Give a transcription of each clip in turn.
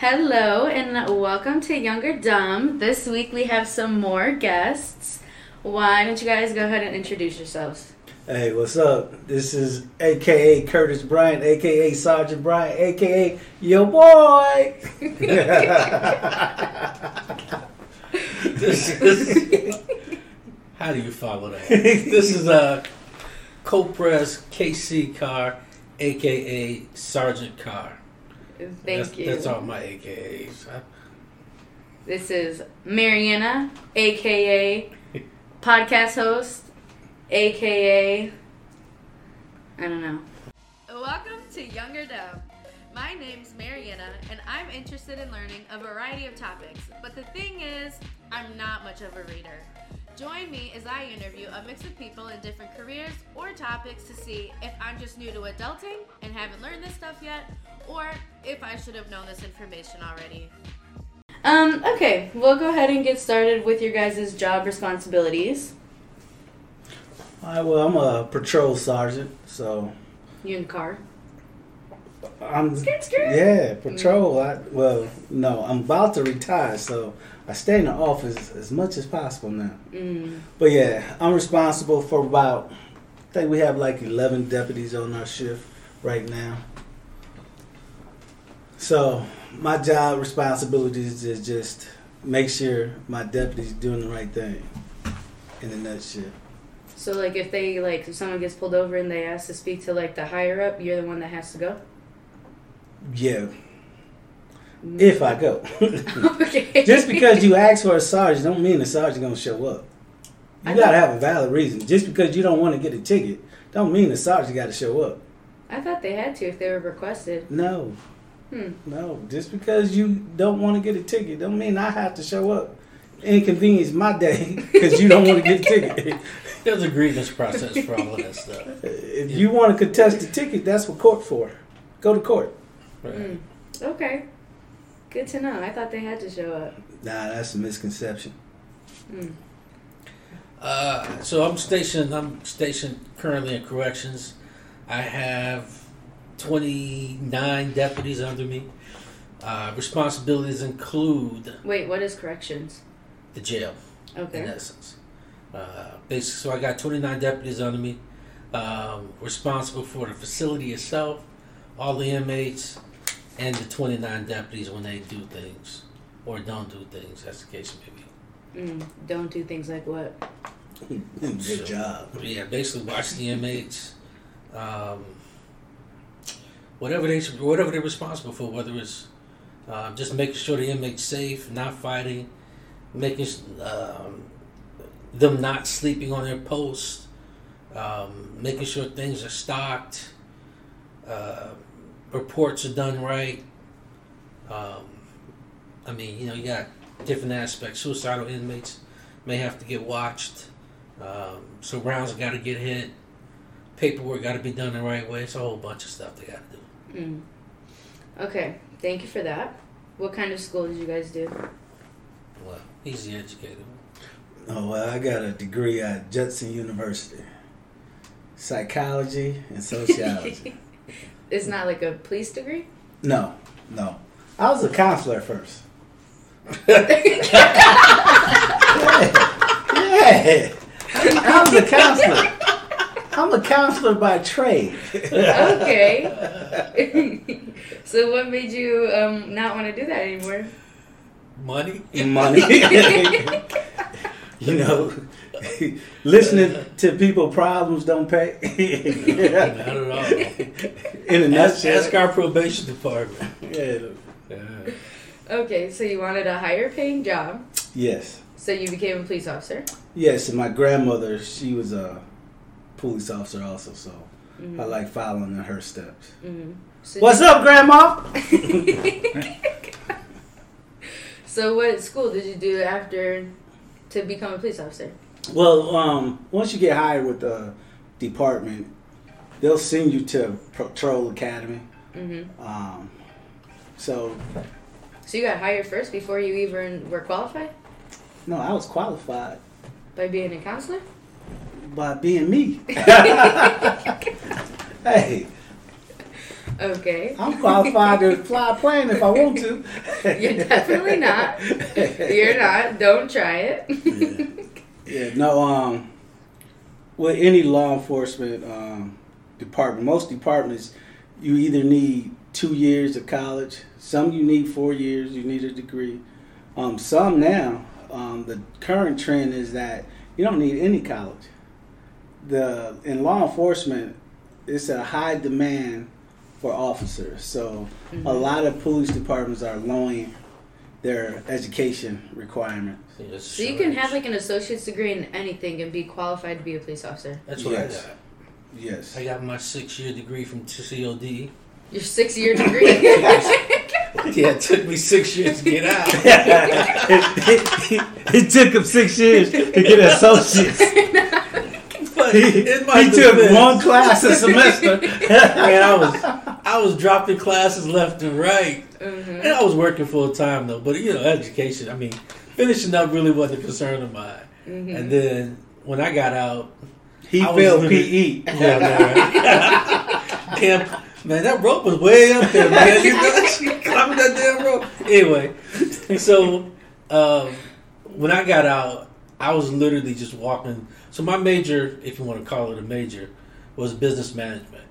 Hello and welcome to Young or Dumb. This week we have some more guests. Why don't you guys go ahead and introduce yourselves? Hey, what's up? This is AKA Curtis Bryant, AKA Sergeant Bryant, AKA Yo Boy. This is, how do you follow that? This is uh, a Copres KC Carr, aka Sergeant Carr. Thank that's, you. That's all my AKAs. huh? This is Marianna, aka podcast host, aka I don't know. Welcome to Young or Dumb. My name's Marianna, and I'm interested in learning a variety of topics. But the thing is, I'm not much of a reader. Join me as I interview a mix of people in different careers or topics to see if I'm just new to adulting and haven't learned this stuff yet, or if I should have known this information already. Um, okay, we'll go ahead and get started with your guys' job responsibilities. All right, well, I'm a patrol sergeant, so You in the car? I'm Skirt, skirt. yeah patrol. I, well, no, I'm about to retire, so I stay in the office as much as possible now. Mm. But yeah, I'm responsible for about. I think we have like 11 deputies on our shift right now. So my job responsibilities is just make sure my deputies doing the right thing. In a nutshell. So, like, if they, like, if someone gets pulled over and they ask to speak to, like, the higher up, you're the one that has to go? Yeah, if I go. okay. just because you ask for a sergeant don't mean the sergeant gonna show up. You I gotta have a valid reason. Just because you don't want to get a ticket, don't mean the sergeant got to show up. I thought they had to if they were requested. No, Hmm. no. Just because you don't want to get a ticket, don't mean I have to show up. Inconvenience my day because you don't want to get a ticket. There's a grievance process for all of that stuff. if you want to contest the ticket, that's what court for. Go to court. Right. Mm. Okay. Good to know. I thought they had to show up. Nah, that's a misconception. Mm. Uh, so I'm stationed. I'm stationed currently in corrections. I have 29 deputies under me. Uh, responsibilities include Wait, what is corrections? the jail. Okay. In essence. Uh, basically, so I got 29 deputies under me, um, responsible for the facility itself, all the inmates, and the 29 deputies when they do things or don't do things, as the case may be. Mm. Don't do things like what? Good job. Yeah, basically watch the inmates, um, whatever they whatever they're responsible for, whether it's uh, just making sure the inmate's safe, not fighting, making um, them not sleeping on their post, um, making sure things are stocked, uh, reports are done right. Um, I mean, you know, you got different aspects. Suicidal inmates may have to get watched. Um, so rounds got to get hit. Paperwork got to be done the right way. It's a whole bunch of stuff they got to do. Mm. Okay. Thank you for that. What kind of school did you guys do? Well, he's the educator. Oh well, I got a degree at Judson University, psychology and sociology. It's not like a police degree? no, no, I was a counselor first. Yeah, I was a counselor. I'm a counselor by trade. okay. so what made you um, not want to do that anymore? Money? Money. you know, listening to people problems don't pay. Not at all. In a Ask, nutshell. ask our probation department. Yeah. Yeah. Okay, so you wanted a higher paying job, Yes. so you became a police officer. Yes, and my grandmother, she was a police officer also, so Mhm. I like following in her steps. Mhm. So What's you- up, Grandma? so what school did you do after to become a police officer? Well, um, once you get hired with the department, they'll send you to patrol academy. hmm Um, so So you got hired first before you even were qualified no, I was qualified by being a counselor. by being me. hey, Okay. I'm qualified to fly a plane if I want to. You're definitely not. You're not. Don't try it. yeah. Yeah, no, um, with any law enforcement um, department, most departments, you either need two years of college, some you need four years, you need a degree. Um, some now, um, the current trend is that you don't need any college. The in law enforcement, it's a high demand for officers. So Mm-hmm. a lot of police departments are lowering their education requirements. Yes, So you can is. have like an associate's degree in anything and be qualified to be a police officer. That's what Yes. I got. Yes. I got my six year degree from COD. Your six year degree. yeah, it took me six years to get out. it, it took him six years to get an associate's. But He, in my he took one class a semester. Man, I was I was dropping classes left and right, Mhm. and I was working full time though. But you know, education. I mean, finishing up really wasn't a concern of mine. Mhm. And then when I got out, He I failed PE. yeah, man, damn, man, that rope was way up there, man. You know, she climbing that damn rope. Anyway, so um, when I got out, I was literally just walking. So my major, if you want to call it a major, was business management.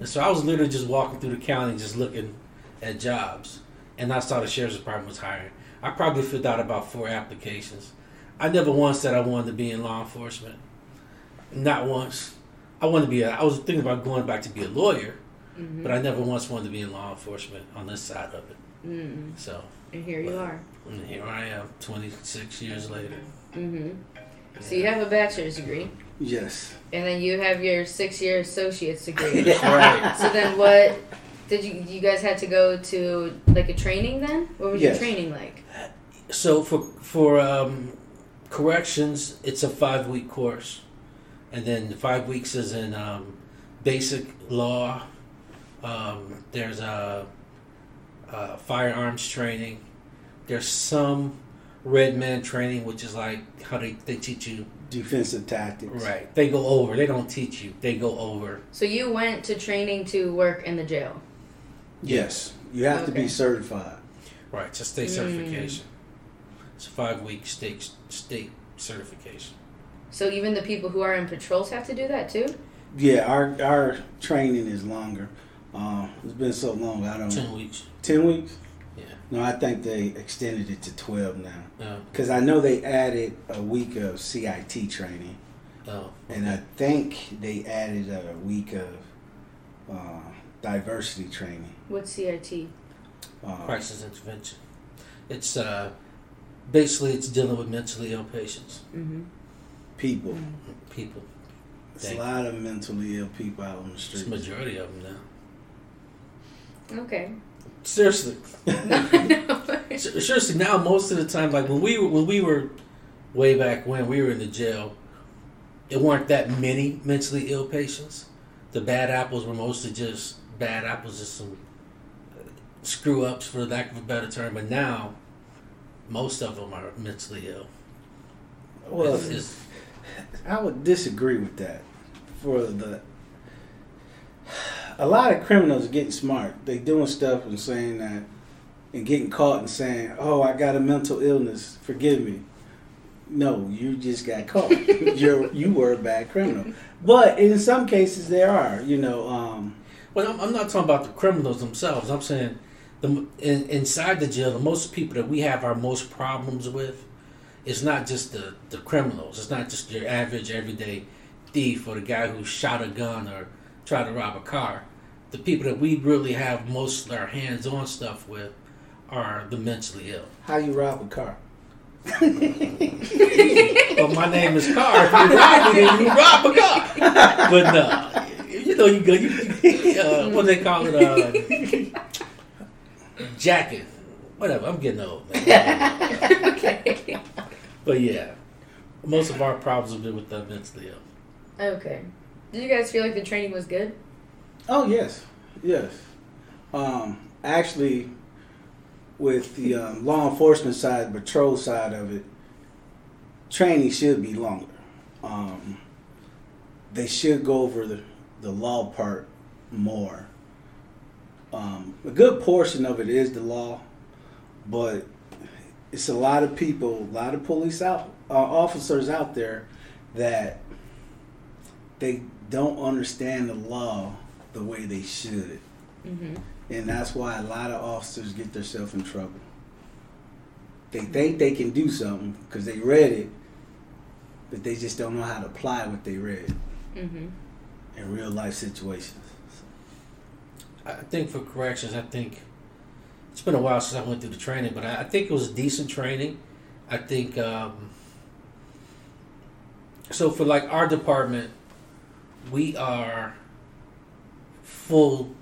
And so I was literally just walking through the county, just looking at jobs, and I saw the sheriff's department was hiring. I probably filled out about four applications. I never once said I wanted to be in law enforcement. Not once. I wanted to be. A, I was thinking about going back to be a lawyer, Mhm. but I never once wanted to be in law enforcement on this side of it. Mm. So And here you are. and here I am, 26 years later. hmm So you have a bachelor's degree, Yes. and then you have your six year associate's degree. Right. so then what? Did you you guys had to go to like a training then? What was Yes. your training like? So for for um, corrections, it's a five week course, and then the five weeks is in um, basic law. Um, there's a, a firearms training. There's some red man training, which is like how they, they teach you. Defensive tactics. Right. They go over. They don't teach you. They go over. So you went to training to work in the jail. Yes. You have to be certified. Right. It's a state Mm. certification. It's a five week state state certification. So even the people who are in patrols have to do that too. Yeah, our our training is longer. Um, it's been so long. I don't. Ten weeks. Ten weeks. Yeah. No, I think they extended it to twelve now. Because I know they added a week of CIT training, oh. and I think they added a week of uh, diversity training. What's CIT? Uh, crisis intervention. It's uh, basically it's dealing with mentally ill patients, Mm-hmm. people. people. There's a Thank lot of mentally ill people out on the It's street. the majority of them now. Okay. Seriously, no, no. Seriously. Now most of the time, like when we were when we were way back when we were in the jail, it weren't that many mentally ill patients. The bad apples were mostly just bad apples, just some uh, screw ups, for lack of a better term. But now, most of them are mentally ill. Well, It's- it's- I would disagree with that. For the a lot of criminals are getting smart. They doing stuff and saying that and getting caught and saying, "Oh, I got a mental illness. Forgive me." No, you just got caught. You're you were a bad criminal. But in some cases, there are. You know, um, Well, I'm, I'm not talking about the criminals themselves. I'm saying the in, inside the jail, the most people that we have our most problems with it's not just the, the criminals. It's not just your average everyday thief or the guy who shot a gun or tried to rob a car. The people that we really have most of our hands on stuff with are the mentally ill. how you rob a car. Well, my name is Carr. If you rob me, then you rob a car. But no, you know you go. You, you, uh, what they call it? Uh, jacket. Whatever. I'm getting old, man. okay. But yeah, most of our problems have been with the mentally ill. Okay. Did you guys feel like the training was good? Oh yes, yes. Um, actually, with the um, law enforcement side, patrol side of it, training should be longer. Um, they should go over the, the law part more. um, a good portion of it is the law, but it's a lot of people, a lot of police out uh, officers out there that they don't understand the law the way they should, Mm-hmm. and that's why a lot of officers get themselves in trouble. They think they can do something because they read it, but they just don't know how to apply what they read Mm-hmm. in real life situations. I think for corrections, I think it's been a while since I went through the training, but I, I think it was decent training. I think um, so for like our department, we are full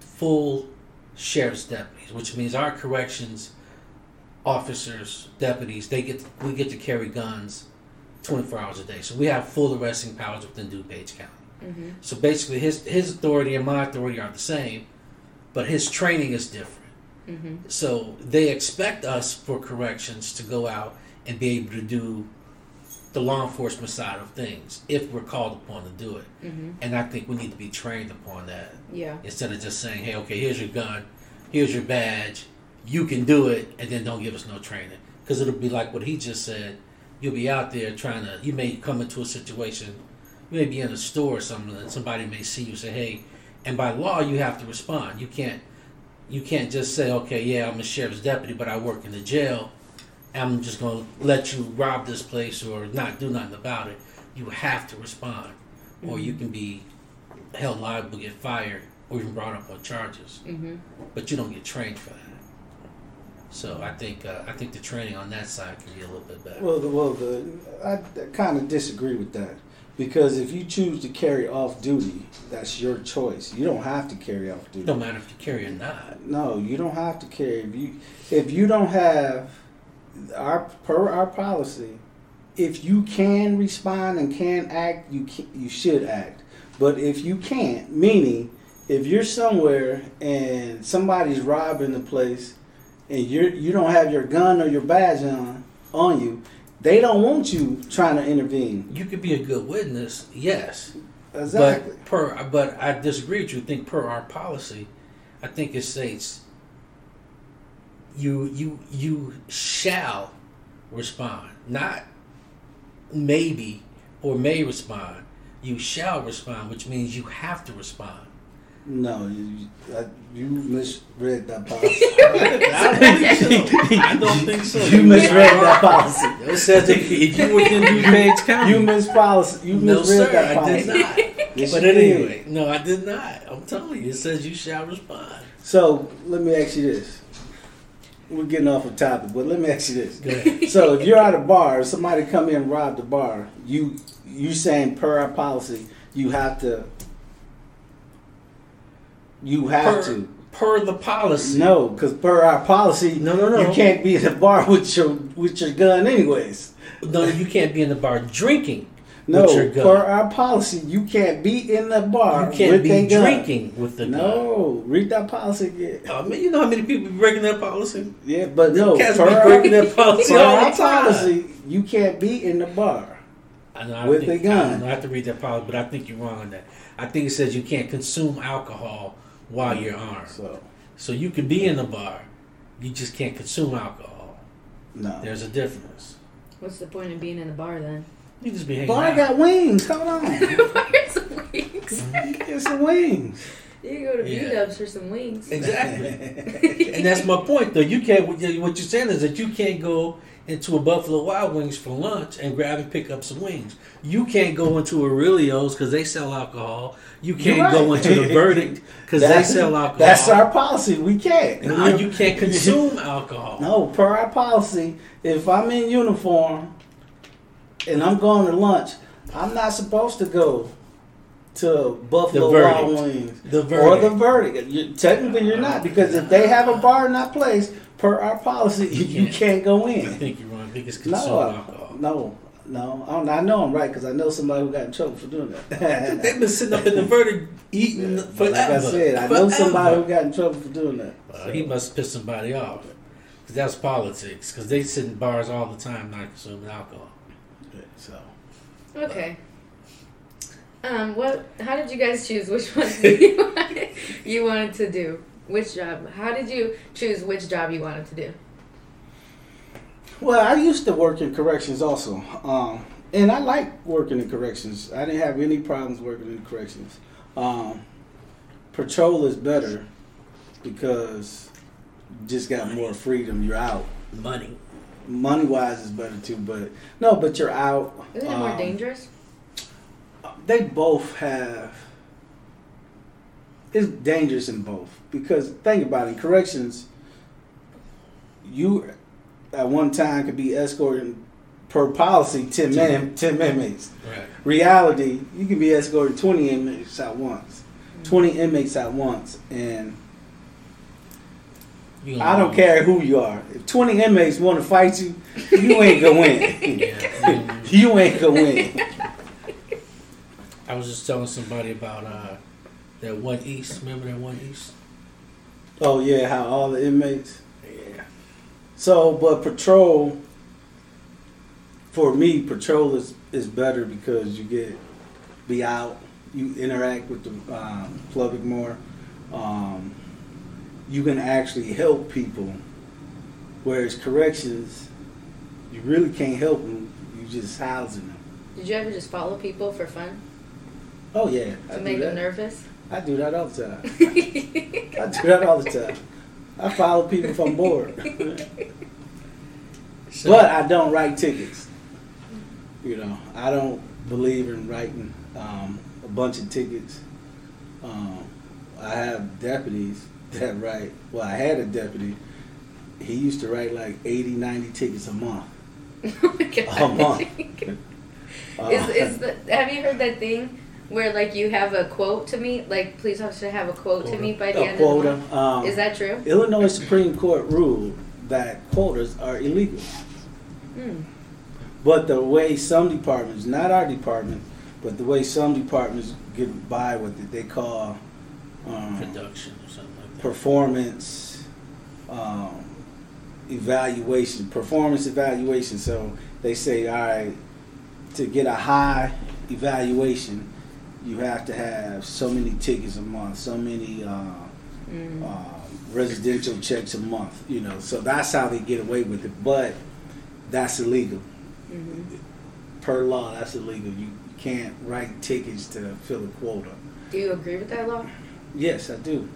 full sheriff's deputies, which means our corrections officers, deputies, they get we get to carry guns twenty four hours a day. So we have full arresting powers within DuPage County. Mm-hmm. So basically, his his authority and my authority are the same, but his training is different. Mm-hmm. So they expect us for corrections to go out and be able to do the law enforcement side of things if we're called upon to do it. Mm-hmm. And I think we need to be trained upon that Yeah. instead of just saying, "Hey, okay, here's your gun, here's your badge, you can do it," and then don't give us no training. Because it'll be like what he just said. You'll be out there trying to. You may come into a situation. You may be in a store or something, and somebody may see you say, "Hey," and by law you have to respond. You can't. You can't just say, "Okay, yeah, I'm a sheriff's deputy, but I work in the jail." I'm just gonna let you rob this place or not do nothing about it. You have to respond, or you can be held liable, get fired, or even brought up on charges. Mm-hmm. But you don't get trained for that. So I think uh, I think the training on that side can be a little bit better. Well, the, well, the I kind of disagree with that because if you choose to carry off duty, that's your choice. You don't have to carry off duty. no matter if you carry or not. No, you don't have to carry. If you if you don't have our per our policy, if you can respond and can act, you can, you should act. But if you can't, meaning if you're somewhere and somebody's robbing the place and you you don't have your gun or your badge on on you, they don't want you trying to intervene. You could be a good witness, yes. Exactly. But per but I disagree with you. I think per our policy, I think it states you you you shall respond, not maybe or may respond. You shall respond, which means you have to respond. no, you, uh, you misread that policy. I don't think so. you misread that policy. It says if, if you within DuPage County. You mis policy. You no, misread sir, that I policy. did not. Yes, but you did. no, I did not. I'm telling you, it says you shall respond. So let me ask you this. We're getting off the topic, but let me ask you this. So if you're at a bar, somebody come in and rob the bar, you you saying per our policy, you have to you have per, to. per the policy. No, because per our policy, No, no, no. you can't be in the bar with your with your gun anyways. No, you can't be in the bar drinking No, with your gun. per our policy, you can't be in the bar you can't with be a gun. drinking with the gun. No, read that policy again. I mean, you know how many people be breaking that policy? Yeah, but no, Cats be breaking that policy per all our the time. policy, you can't be in the bar. I know, I With think, a gun. I, don't know, I have to read that policy, but I think you're wrong on that. I think it says you can't consume alcohol while you're armed. So So you can be in the bar, you just can't consume alcohol. no. There's a difference. What's the point of being in the bar then? You just be hanging Bar out. got wings. Hold on, Where's some wings? get some wings. You can go to Yeah. B Dubs for some wings. Exactly. and that's my point, though. You can't. What you're saying is that you can't go into a Buffalo Wild Wings for lunch and grab and pick up some wings. You can't go into Aurelio's because they sell alcohol. You can't You're go into the Verdict because they sell alcohol. That's our policy. We can't. No, you can't consume alcohol. No, per our policy, if I'm in uniform and I'm going to lunch, I'm not supposed to go to Buffalo Wild. Wings The or the verdict. You, technically, you're not because if they have a bar in that place, per our policy, you can't. can't go in. I think you're wrong. Think it's No, alcohol. no, no. I, don't- I know I'm right because I know somebody who got in trouble for doing that. They've been sitting up in the Verdict eating But forever. like I said, I know somebody who got in trouble for doing that. Uh, he must piss somebody off. Cause that's politics. Because they sit in bars all the time not consuming alcohol. So Okay. Um, what? How did you guys choose which one you wanted, you wanted to do? Which job? How did you choose which job you wanted to do? Well, I used to work in corrections also, um, and I like working in corrections. I didn't have any problems working in corrections. Um, patrol is better because you just got more freedom. You're out. Money. Money wise is better too, but no, but you're out. Isn't it more Um, dangerous? They both have. It's dangerous in both because think about it. Corrections, you at one time could be escorting per policy ten men, ten inmates. Right. Reality, you can be escorting twenty inmates at once, twenty inmates at once, and You gonna I don't care who you are. If twenty inmates want to fight you, you ain't gonna win. You ain't gonna win. I was just telling somebody about uh, that one East. Remember that one East? Oh yeah, how all the inmates. Yeah. So, but patrol, for me, patrol is, is better because you get be out, you interact with the um, public more. Um, you can actually help people, whereas corrections, you really can't help them. You just housing them. Did you ever just follow people for fun Oh yeah, to do make them nervous? I do that all the time. I do that all the time. I follow people if I'm bored. So, But I don't write tickets. You know, I don't believe in writing um, a bunch of tickets. Um, I have deputies that write. Well, I had a deputy. He used to write like 80, 90 tickets a month. oh my god. A month. Uh, is, is the, have you heard that thing where like you have a quote to meet? Like police officer have a quote to Quota. meet by the a end quota. of the month. Um, Is that true? Illinois Supreme Court ruled that quotas are illegal. Hmm. But the way some departments, not our department, but the way some departments get by with it, they call um, production or something like that. Performance um, evaluation, performance evaluation. So they say, all right, to get a high evaluation, you have to have so many tickets a month, so many uh, Mm. uh, residential checks a month. You know, so that's how they get away with it. But that's illegal hmm per law. That's illegal. You can't write tickets to fill a quota. Do you agree with that law? Yes, I do.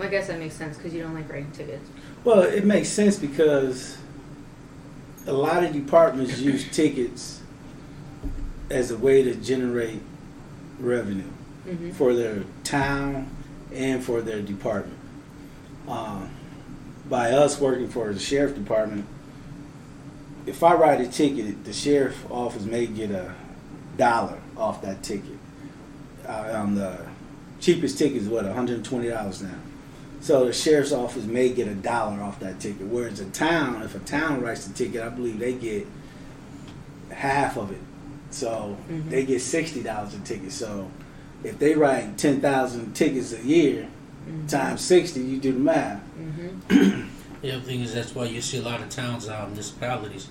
I guess that makes sense because you don't like writing tickets. Well, it makes sense because a lot of departments use tickets as a way to generate revenue hmm for their town and for their department. Um, by us working for the sheriff department, if I write a ticket, the sheriff office may get a dollar off that ticket. Uh, on the cheapest ticket is what $120 now. So the sheriff's office may get a dollar off that ticket. Whereas a town, if a town writes the ticket, I believe they get half of it. So Mhm. they get sixty dollars a ticket. So if they write ten thousand tickets a year Mm-hmm. times sixty, you do the math. hmm The other thing is that's why you see a lot of towns out municipalities,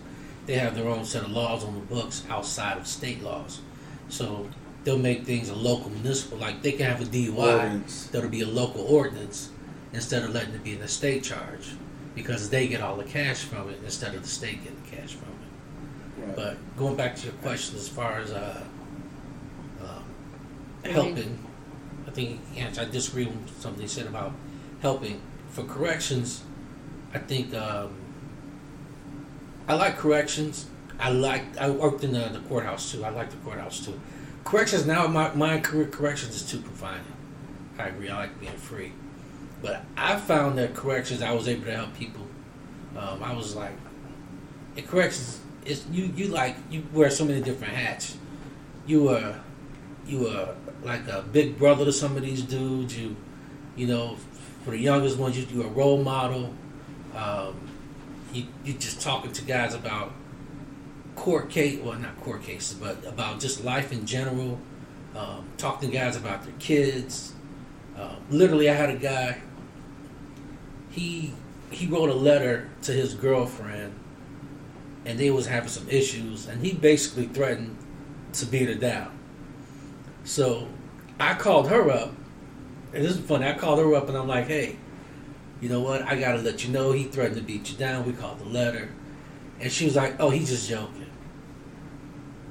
they have their own set of laws on the books outside of state laws. So they'll make things a local municipal, like they can have a DUI Ordinance. that'll be a local ordinance instead of letting it be an estate charge because they get all the cash from it instead of the state getting the cash from it. Right. But going back to your question as far as uh, um, I mean- helping, I think Hans, I disagree with something you said about helping for corrections. I think um, I like corrections. I like I worked in the, the courthouse too. I like the courthouse too. Corrections now my my career corrections is too confining. I agree. I like being free, but I found that corrections I was able to help people. Um, I was like, in corrections, it's you you like you wear so many different hats. You were you were like a big brother to some of these dudes. You you know for the youngest ones you you a role model. Um, you you just talking to guys about court case well not court cases but about just life in general. Um, talking to guys about their kids. Uh, literally, I had a guy. He he wrote a letter to his girlfriend, and they was having some issues, and he basically threatened to beat her down. So I called her up, and this is funny. I called her up, and I'm like, "Hey, you know what? I gotta let you know he threatened to beat you down. We called the letter, and she was like, oh, he's just joking,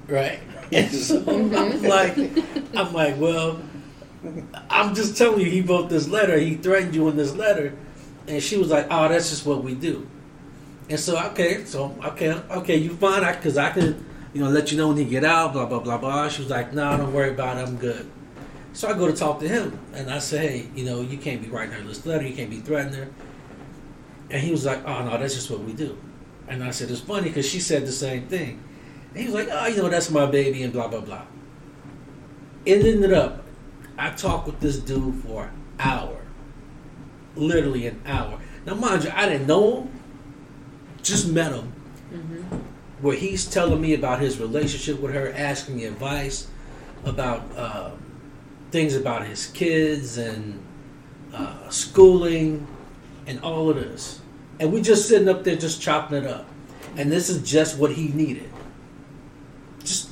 right? And so I'm like, I'm like, well, I'm just telling you, he wrote this letter. He threatened you in this letter, and she was like, oh, that's just what we do. And so okay, so okay, okay, you fine? Because I can, you know, let you know when you get out. Blah blah blah blah. She was like, no, don't worry about it. I'm good. So I go to talk to him, and I say, hey, you know, you can't be writing her this letter. You can't be threatening her. And he was like, oh no, that's just what we do. And I said, it's funny because she said the same thing. And he was like, oh, you know, that's my baby, and blah blah blah. It ended up, I talked with this dude for an hour, literally an hour. Now, mind you, I didn't know him, just met him. Where he's telling me about his relationship with her, asking me advice about uh, things about his kids and uh, schooling and all of this. And we just sitting up there just chopping it up. And this is just what he needed. Just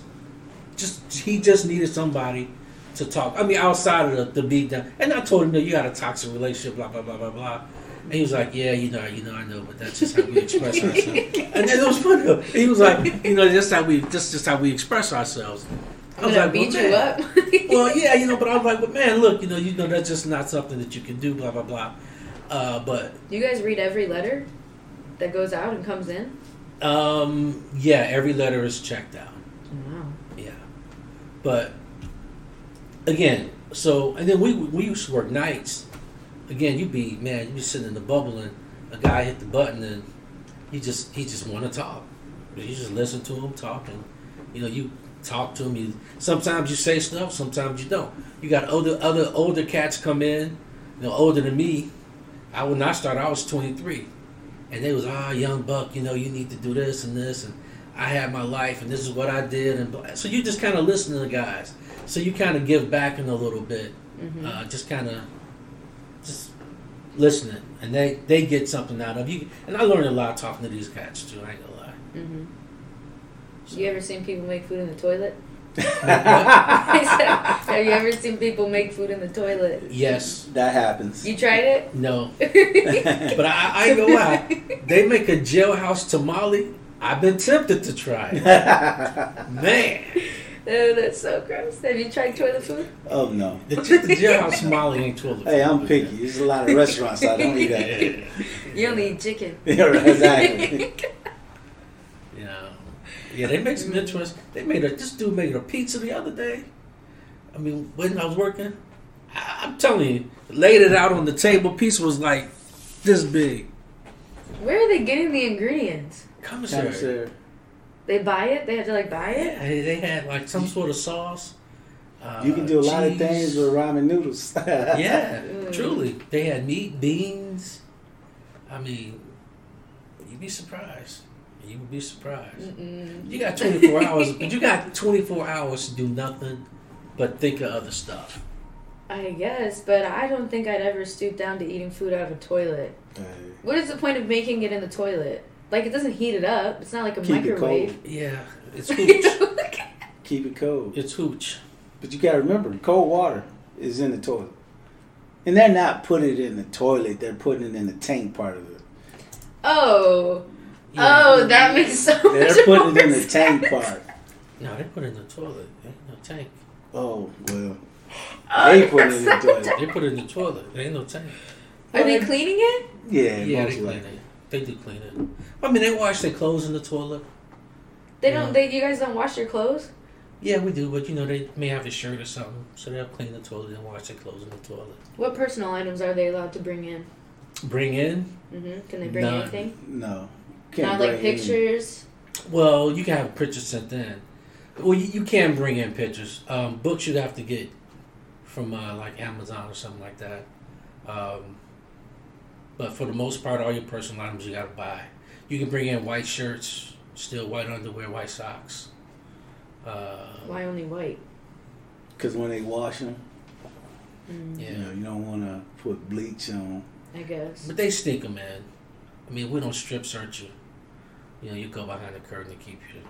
just he just needed somebody to talk. I mean, outside of the, the beat down. And I told him that you got a toxic relationship, blah blah blah blah blah. And he was like, "Yeah, you know, you know, I know, but that's just how we express ourselves." And then it was funny. He was like, "You know, that's how we, just just how we express ourselves." I was like, beat well, you man. up. well, yeah, you know, but I was like, "But man, look, you know, you know, that's just not something that you can do." Blah blah blah. Uh, but Do you guys read every letter that goes out and comes in? um, yeah, every letter is checked out. Wow. Yeah, but again, so and then we we used to work nights. Again, you'd be man, you be sitting in the bubble and a guy hit the button and he just he just want to talk. You just listen to him talking. You know, you talk to him. You sometimes you say stuff, sometimes you don't. You got other other older cats come in, you know, older than me. I when I started, I was twenty three, and they was ah young buck. You know, you need to do this and this and. I had my life, and this is what I did, and so you just kind of listen to the guys. So you kind of give back in a little bit, Mm-hmm. uh, just kind of, just listening, and they they get something out of you. And I learned a lot talking to these cats too. I ain't gonna lie. Mm-hmm. You ever seen people make food in the toilet? Have you ever seen people make food in the toilet? yes, That happens. You tried it? no, but I, I ain't gonna lie. They make a jailhouse tamale. I've been tempted to try it. Man, Oh, that's so gross. Have you tried toilet food? oh no. the, the jailhouse tamale ain't toilet. Food. Hey, I'm food. picky. There's a lot of restaurants I don't eat at. You only eat chicken. Yeah, right, exactly. Yeah, yeah. They make some interest. They made a this dude made a pizza the other day. I mean, when I was working, I, I'm telling you, laid it out on the table. Pizza was like this big. Where are they getting the ingredients? Commissary. Commissary. They buy it? They have to like buy it? Yeah, they they had like some sort of sauce. Uh, You can do a lot of things with ramen noodles. Yeah, Mm. truly. They had meat, beans. I mean, you'd be surprised. You would be surprised. Mm-mm. You got 24 hours, but you got 24 hours to do nothing but think of other stuff. I guess, but I don't think I'd ever stoop down to eating food out of a toilet. Hey, What is the point of making it in the toilet? Like, it doesn't heat it up. It's not like a Keep it microwave. Yeah, it's hooch. Keep it cold. it's hooch. But you gotta remember, cold water is in the toilet. And they're not putting it in the toilet, they're putting it in the tank part of it. oh. Yeah. Oh, that makes so much They're putting it in more the tank part. No, they put it in the toilet. There ain't no tank. Oh, well. Oh, They put it in the that's toilet. They put it in the toilet. There ain't no tank. Are they cleaning it? Yeah, Yeah, most they clean likely. it. They do clean it. I mean, they wash their clothes in the toilet. They don't. They. You guys don't wash your clothes? Yeah, we do, but you know, they may have a shirt or something, so they'll clean the toilet and wash their clothes in the toilet. What personal items are they allowed to bring in? Bring in? Mm-hmm. Can they bring None. anything? No. Can't bring like any- pictures. Well, you can have pictures sent in. Well, you, you can bring in pictures. Um, books you'd have to get from uh, like Amazon or something like that. Um, but for the most part, all your personal items you got to buy. You can bring in white shirts, still white underwear, white socks. Uh, Why only white? Because when they wash them, Mm, yeah, you know, you don't want to put bleach on. I guess. but they stink them, man. I mean, we don't strip search you. You know, you go behind the curtain to keep your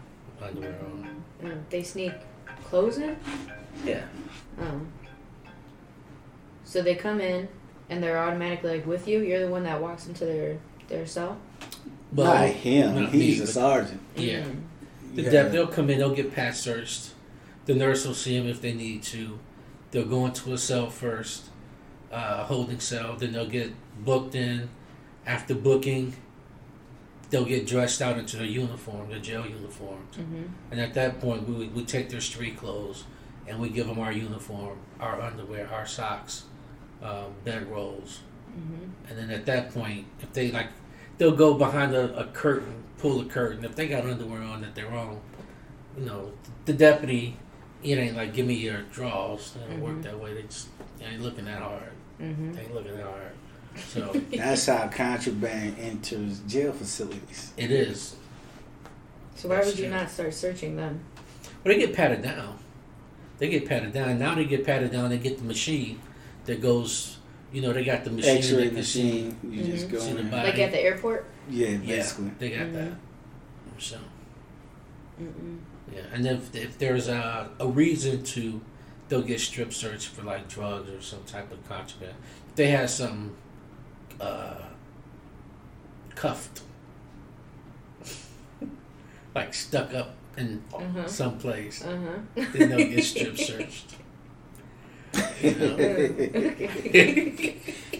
underwear on. Mm, they sneak clothes in. Yeah. Oh. So they come in. And they're automatically like with you. You're the one that walks into their their cell. Not him. not He's me, a sergeant. Yeah. Mm. The Yeah. dep they'll come in, they'll get pat searched. The nurse will see them if they need to. They'll go into a cell first, uh, holding cell. Then they'll get booked in. After booking, they'll get dressed out into their uniform, their jail uniforms. Mhm. And at that point, we, we take their street clothes and we give them our uniform, our underwear, our socks, um, bed rolls. Mhm. And then at that point, if they like, they'll go behind a, a curtain, pull the curtain. If they got underwear on that they're wrong, you know, the deputy, it ain't like, give me your drawers. They don't work Mhm. that way. They just, they ain't looking that hard. Mhm. They ain't looking that hard. So That's how contraband enters jail facilities. it is. So why That's would you true. not start searching them? Well, they get patted down. They get patted down. Now they get patted down. They get the machine that goes. You know, they got the machine. X-ray that can see- machine. You just Mhm. go See the in. body. Like at the airport? Yeah, Yeah, basically. they got Mhm. that. So Mm-mm. yeah, and if if there's a a reason to, they'll get strip searched for like drugs or some type of contraband. If they had some. uh, cuffed, like stuck up in Uh-huh. some place, Uh huh. then they'll get strip searched. You?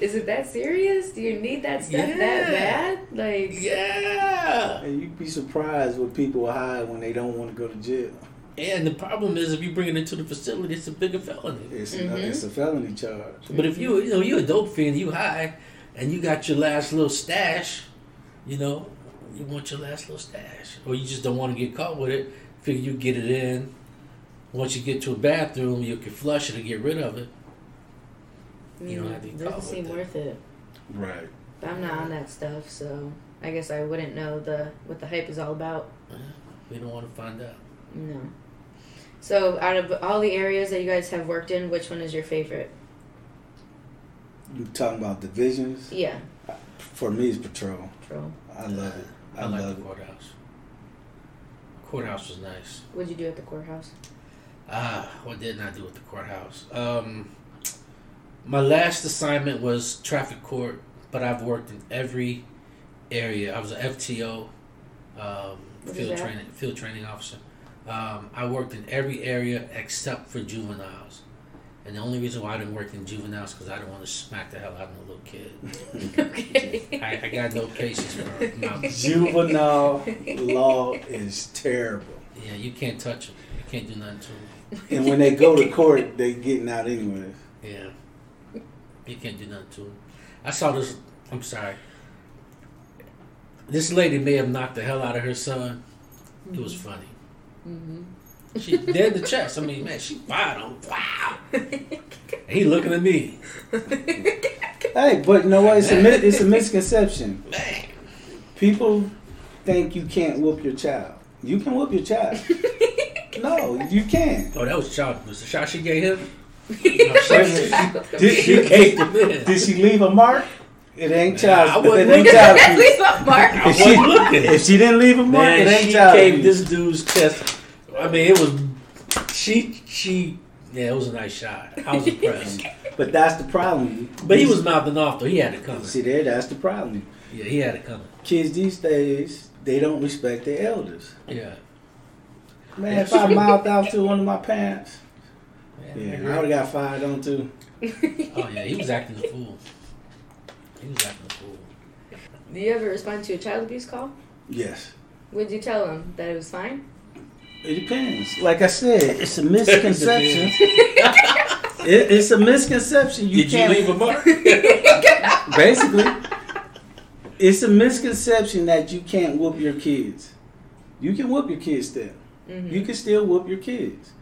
Is it that serious? Do you need that stuff Yeah. that bad? Like, Yeah. And you'd be surprised what people hide when they don't want to go to jail. And the problem is, if you bring it into the facility, it's a bigger felony. It's, a, Mhm. it's a felony charge. But if you, you know, you're a dope fiend, you high, and you got your last little stash, you know, you want your last little stash, or you just don't want to get caught with it. Figure you get it in. Once you get to a bathroom, you can flush it and get rid of it. You don't have to be doesn't seem with it. worth it. Right. But I'm not on that stuff, so I guess I wouldn't know the what the hype is all about. Uh-huh. We don't want to find out. No. So, out of all the areas that you guys have worked in, which one is your favorite? You talking about divisions? Yeah, For me, it's patrol. Patrol. I love it. I, I, like love the it. courthouse. Courthouse was nice. What'd you do at the courthouse? Ah, what didn't I do at the courthouse? Um, my last assignment was traffic court, but I've worked in every area. I was an FTO, um, field training field training officer. Um, I worked in every area except for juveniles. And the only reason why I didn't work in juveniles because I didn't want to smack the hell out of a little kid. okay. I, I got no cases for my, Juvenile law is terrible. Yeah, you can't touch them. You can't do nothing to them. And when they go to court, they getting out anyway. Yeah. You can't do nothing to him. I saw this. I'm sorry. This lady may have knocked the hell out of her son. It was funny. hmm She dead in the chest. I mean, man, she fired him. Wow. He looking at me. Hey, but you know what? It's a it's a misconception. Man. People think you can't whoop your child. You can whoop your child. No, you can't. Oh, that was child. Was the shot she gave him? No, Did, she, did, she gave the man. did she leave a mark? It ain't child. I wasn't ain't looking. child abuse. Leave a mark. I If she, wasn't looking. if she didn't leave a mark, Man, it ain't she child gave abuse. this dude's chest. I mean, it was. She she. Yeah, it was a nice shot. I was impressed. But that's the problem. But he was mouthing off though. He had it coming. See there, that's the problem. Yeah, he had it coming. Kids these days, they don't respect their elders. Yeah. Man, if I mouthed out to one of my parents, Yeah, yeah, I I would have got fired on too. Oh yeah, he was acting a fool. He was acting a fool. Do you ever respond to a child abuse call? Yes. Would you tell them that it was fine? It depends. Like I said, it's a misconception. it, it's a misconception. You Did can't leave a mark? basically. It's a misconception that you can't whoop your kids. You can whoop your kids still. Hmm You can still whoop your kids.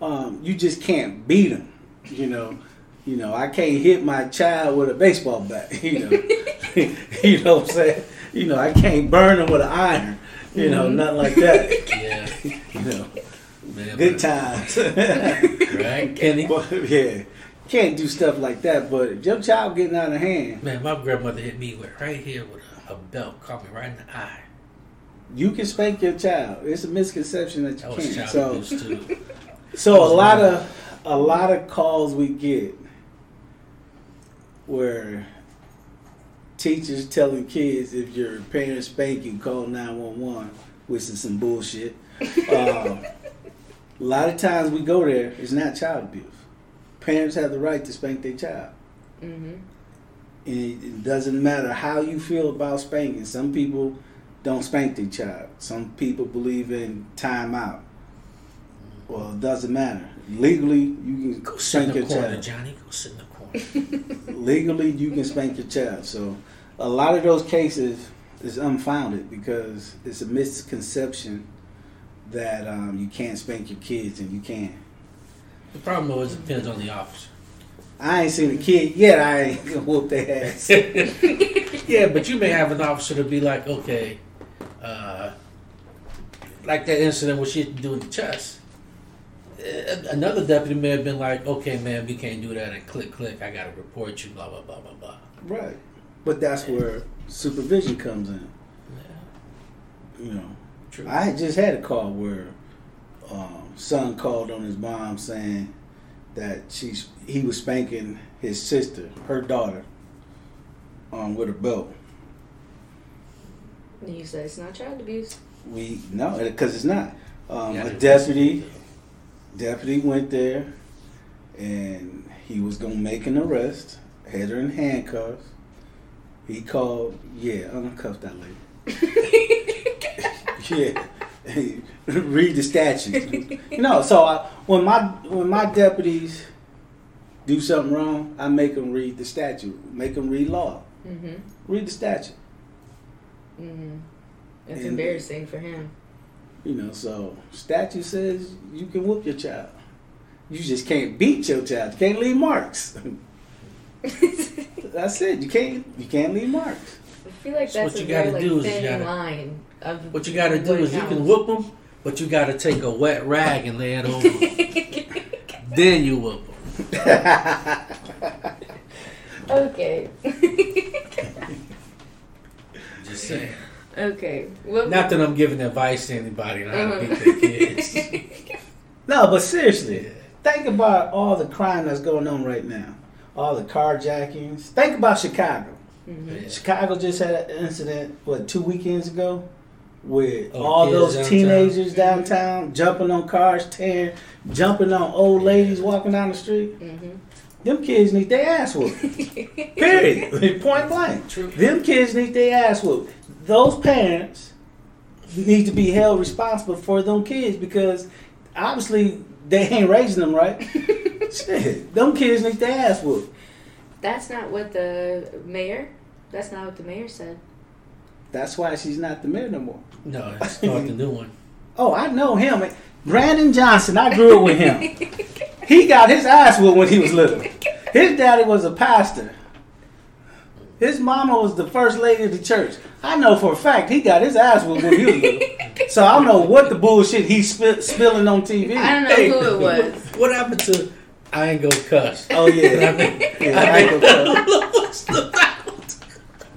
Um, you just can't beat them. You know. You know, I can't hit my child with a baseball bat. You know. you know what I'm saying? You know, I can't burn them with an iron. You know, Mhm. nothing like that. yeah. You know, Man, good but- times. Right, Kenny? But, yeah, can't do stuff like that. But if your child getting out of hand, Man, my grandmother hit me with right here with a, a belt, caught me right in the eye. You can spank your child. It's a misconception that you That can't. So, so a lot of a lot of calls we get where teachers telling kids if your parents spank you, call nine one one, which is some bullshit. Um, a lot of times we go there, it's not child abuse. Parents have the right to spank their child. Mm-hmm. And it doesn't matter how you feel about spanking. Some people don't spank their child. Some people believe in timeout. Well, it doesn't matter. Legally, you can Go spank your corner, child. Johnny. Go sit in the corner. Legally, you can spank your child. So, a lot of those cases is unfounded because it's a misconception that um, you can't spank your kids, and you can. The problem always depends on the officer. I ain't seen a kid yet. I ain't gonna whoop their ass. yeah, but you may have an officer to be like, okay, uh, like that incident where she had to do in the chest. Another deputy may have been like, okay, man, we can't do that, and click, click, I gotta report you, blah, blah, blah, blah, blah. Right. But that's where supervision comes in. Yeah, You know, true. I just had a call where um, son called on his mom saying that she's he was spanking his sister, her daughter, um, with a belt. You said it's not child abuse. We no, because it's not. Um, Yeah, a deputy deputy went there, and he was gonna make an arrest. Had her in handcuffs. He called, yeah, I'll uncuff that lady. yeah, read the statute. no, so I, when my when my deputies do something wrong, I make them read the statute, make them read law, Mm-hmm. read the statute. Mm-hmm. It's And- embarrassing for him. You know, so statute says you can whoop your child. You just can't beat your child. You can't leave marks. That's it. You can't. You can't leave marks. I feel like So that's what a you gotta very do is you thin gotta- line of What you gotta do what is you can whoop them, but you gotta take a wet rag and lay it over 'em. then you whoop them. Okay. Just saying. okay. What, Not that I'm giving advice to anybody on how to beat their kids. No, but seriously, Yeah. think about all the crime that's going on right now. All the carjackings. Think about Chicago. Mhm. Yeah. Chicago just had an incident, what, two weekends ago? With Oh, all those downtown. teenagers downtown jumping on cars, tearing, jumping on old ladies walking down the street. Mhm. Them kids need their ass whooped. Period. Point blank. True. Them kids need their ass whooped. Those parents need to be held responsible for them kids because obviously they ain't raising them right. Shit, them kids need their ass whooped. That's not what the mayor. That's not what the mayor said. That's why she's not the mayor no more. No, it's start the new one. Oh, I know him. Brandon Johnson. I grew up with him. He got his ass whooped when he was little. His daddy was a pastor. His mama was the first lady of the church. I know for a fact he got his ass whooped when he was little. So I don't know what the bullshit he's spill, spilling on TV. I don't know Hey, who it was. What happened to I ain't gonna cuss? Oh yeah, yeah, I ain't gonna cuss. What's the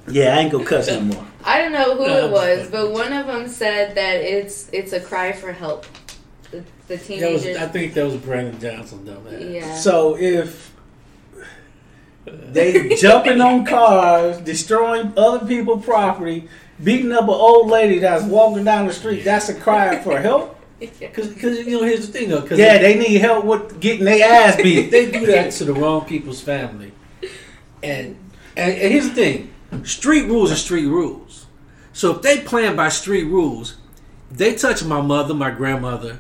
Yeah, I ain't gonna cuss no more. I don't know who No, it was, I'm- but one of them said that it's it's a cry for help. The, the That was. I think that was Brandon Johnson, dumbass. yeah. So if they jumping on cars, destroying other people's property, beating up an old lady that's walking down the street, that's a cry for help. Because, you know, here's the thing, though. Because Yeah, they need help with getting their ass beat. they do that to the wrong people's family. And, and and here's the thing: street rules are street rules. So if they playing by street rules, they touch my mother, my grandmother.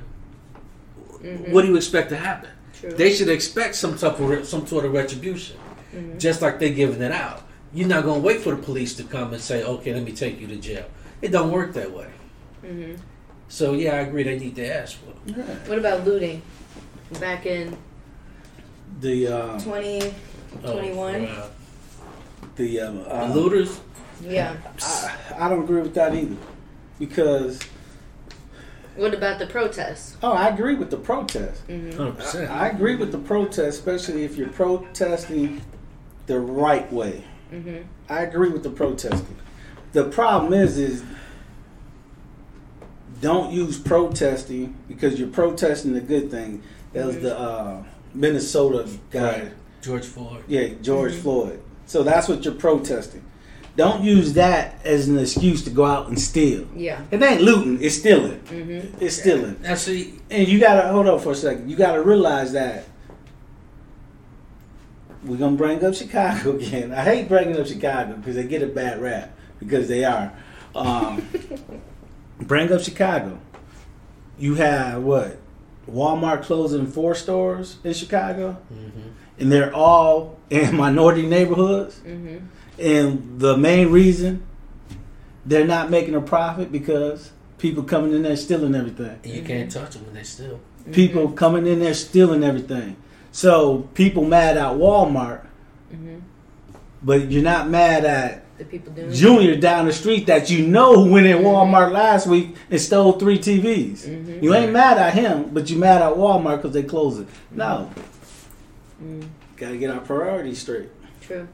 Mm-hmm. What do you expect to happen? True. They should expect some type of some sort of retribution, just like they're giving it out. You're not gonna wait for the police to come and say, "Okay, let me take you to jail." It don't work that way. Mhm. So yeah, I agree. They need to ask for. it. What about looting? Back in The um, 20, Oh, uh, the um, the uh, looters. yeah. I, I don't agree with that either, because What about the protests? oh, I agree with the protests. Mm-hmm. Hundred percent. I agree with the protests, especially if you're protesting the right way. Mm-hmm. I agree with the protesting. The problem is, is don't use protesting because you're protesting the good thing. That was the uh, Minnesota guy, Right. George Floyd. yeah, George Mhm. Floyd. So that's what you're protesting. Don't use that as an excuse to go out and steal. Yeah. It ain't looting, it's stealing. Mm-hmm. It's stealing. Now see, And you gotta hold up for a second. You gotta realize that we're gonna bring up Chicago again. I hate bringing up Chicago because they get a bad rap because they are. Um, bring up Chicago. You have what? Walmart closing four stores in Chicago, hmm and they're all in minority neighborhoods. Mm-hmm. And the main reason they're not making a profit because people coming in there stealing everything. and you can't touch them when they steal. People coming in there stealing everything. So people mad at Walmart, Mm-hmm. but you're not mad at The people doing Junior down the street that you know went in Walmart last week and stole three TVs. Mhm. You ain't mad at him, but you mad at Walmart because they closed it. No, Mm, gotta get our priorities straight. true.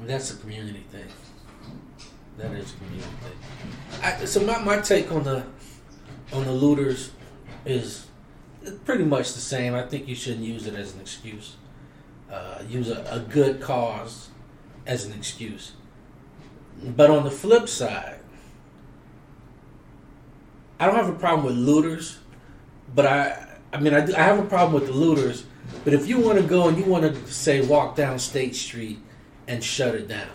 And that's a community thing. That is a community thing. I, so my, my take on the on the looters is pretty much the same. I think you shouldn't use it as an excuse. Uh, use a, a good cause as an excuse. But on the flip side, I don't have a problem with looters, but I I mean I, do, I have a problem with the looters. But if you want to go and you want to say walk down State Street and shut it down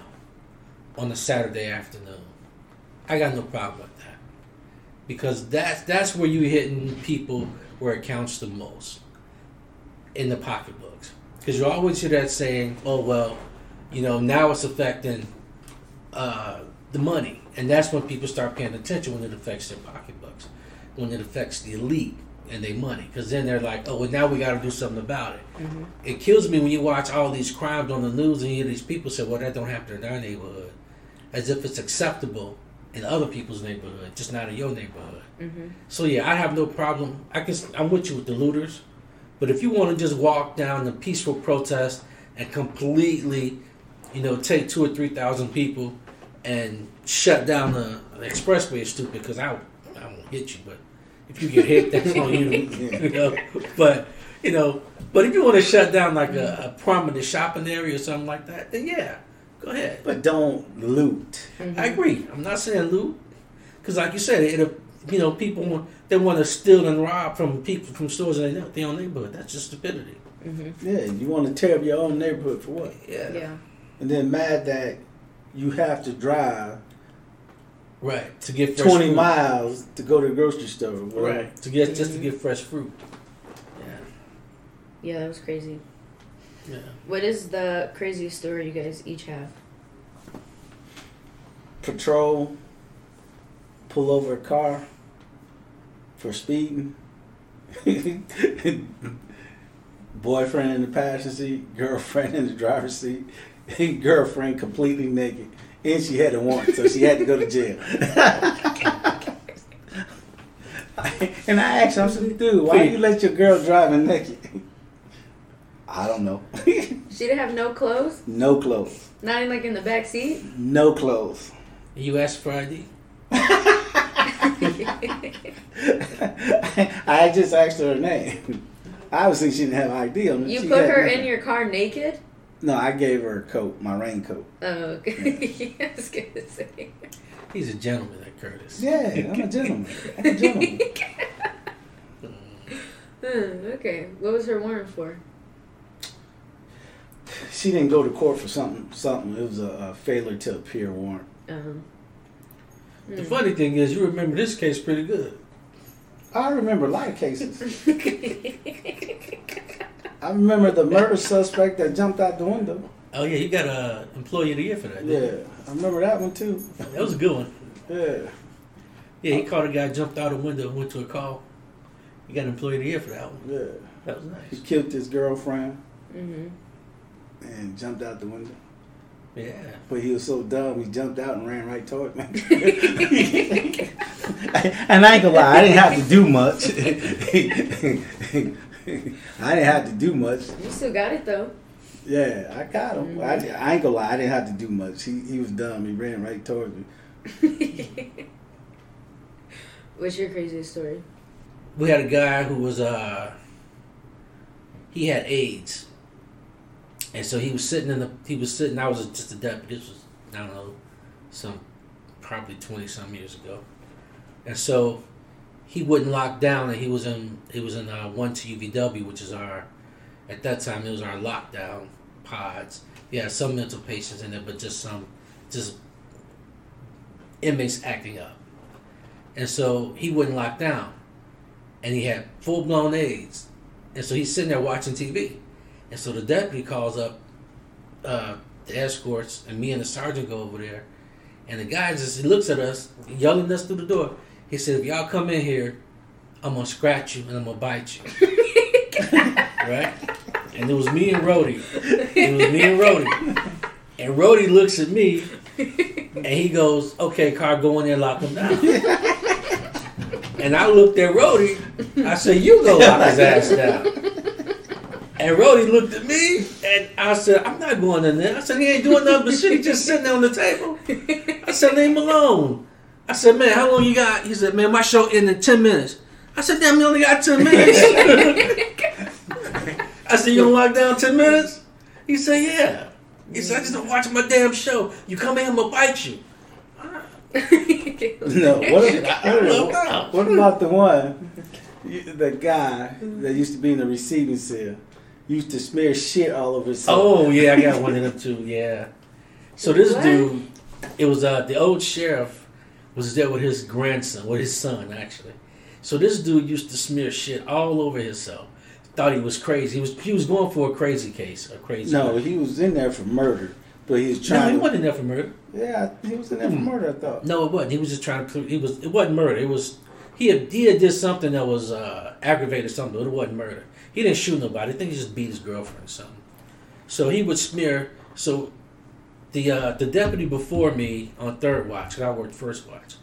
on a Saturday afternoon, I got no problem with that because that's that's where you're hitting people where it counts the most in the pocketbooks. Because you always hear that saying, "Oh well, you know now it's affecting uh, the money," and that's when people start paying attention when it affects their pocketbooks, when it affects the elite and their money. Because then they're like, "Oh well, now we got to do something about it." Mm-hmm. it kills me when you watch all these crimes on the news and you hear these people say, "Well, that don't happen in our neighborhood," as if it's acceptable in other people's neighborhood, just not in your neighborhood. Mm-hmm. So yeah, I have no problem. I can, I'm with you with the looters, but if you want to just walk down the peaceful protest and completely, you know, take two or three thousand people and shut down the, the expressway is stupid because I I won't hit you, but if you get hit, that's on you. you know, but you know, but if you want to shut down like a, a prominent shopping area or something like that, then yeah, go ahead. But don't loot. Mm-hmm. I agree. I'm not saying loot, because like you said, it you know people want they want to steal and rob from people from stores in their, their own neighborhood. That's just stupidity. Mm-hmm. Yeah, you want to tear up your own neighborhood for what? Yeah. Yeah. And then mad that you have to drive Right. To get fresh 20 fruit. miles to go to the grocery store. or whatever. Right. To get just to get fresh fruit. Yeah. Yeah, that was crazy. Yeah. What is the craziest story you guys each have? Patrol, pull over a car for speeding. Boyfriend in the passenger seat, girlfriend in the driver's seat, and girlfriend completely naked. And she had a warrant, so she had to go to jail. and I asked him, I said, dude, why you let your girl driving naked? I don't know. She didn't have no clothes? no clothes. Not even like in the back seat? No clothes. You asked for ID. I just asked her her name. Obviously, she didn't have ID on it. you She put her nothing. in your car naked? No, I gave her a coat, my raincoat. Oh, okay. I was gonna say. He's a gentleman, that Curtis. Yeah, I'm a gentleman. I'm a gentleman. Hmm, okay. What was her warrant for? She didn't go to court for something. Something. It was a, a failure to appear warrant. Um, The funny thing is, you remember this case pretty good. I remember a lot of cases. I remember the murder suspect that jumped out the window. Oh yeah, you got a employee of the year for that. Yeah, didn't I remember that one too. that was a good one. Yeah. Yeah, he caught a guy jumped out a window and went to a call. He got an employee of the year for that one. Yeah. That was nice. He killed his girlfriend hmm and and jumped out the window. Yeah. But he was so dumb, he jumped out and ran right toward me. and I ain't gonna lie, I didn't have to do much. I didn't have to do much. You still got it though. Yeah, I got him. I, I ain't gonna lie, I didn't have to do much. He he was dumb. He ran right toward me. What's your craziest story? We had a guy who was uh he had AIDS. And so he was sitting in the he was sitting. I was just a deputy. This was I don't know, some probably twenty some years ago, and so he wouldn't lock down, and he was in he was in uh, one to UVW, which is our at that time it was our lockdown pods. Yeah, some mental patients in there, but just some just inmates acting up, and so he wouldn't lock down, and he had full blown AIDS, and so he's sitting there watching TV, and so the deputy calls up uh, the escorts, and me and the sergeant go over there, and the guy just he looks at us, yelling us through the door. He said, "If y'all come in here, I'm gonna scratch you and I'm gonna bite you." right? And it was me and Rody. It was me and Rody. And Rody looks at me, and he goes, "Okay, Carr, go in there, lock him down." And I looked at Rody. I said, "You go lock his ass down." And Rody looked at me, and I said, "I'm not going in there." I said, "He ain't doing nothing but shit. He just sitting there on the table." I said, "Leave him alone." I said, "Man, how long you got?" He said, "Man, my show ended in ten minutes." I said, "Damn, you only got ten minutes." I said, "You gonna lock down ten minutes?" He said, "Yeah." He said, "I just don't watch my damn show. You come in, I'm gonna bite you." No, what, I love what, that. what about the one, the guy that used to be in the receiving cell, used to smear shit all over himself. Oh yeah, I got one of them too. Yeah. So this What? dude, it was uh the old sheriff was there with his grandson, with his son actually. So this dude used to smear shit all over himself. Thought he was crazy. He was he was going for a crazy case, a crazy. no, murder. he was in there for murder, but he was trying. no, he to, wasn't there for murder. yeah, he was in there for Hmm. murder. I thought. No, it wasn't. He was just trying to. prove- He was. It wasn't murder. It was. He had did something that was uh, aggravated something, but it wasn't murder. He didn't shoot nobody. I think he just beat his girlfriend or something. So he would smear. So the uh, the deputy before me on third watch, 'cause I worked first watch.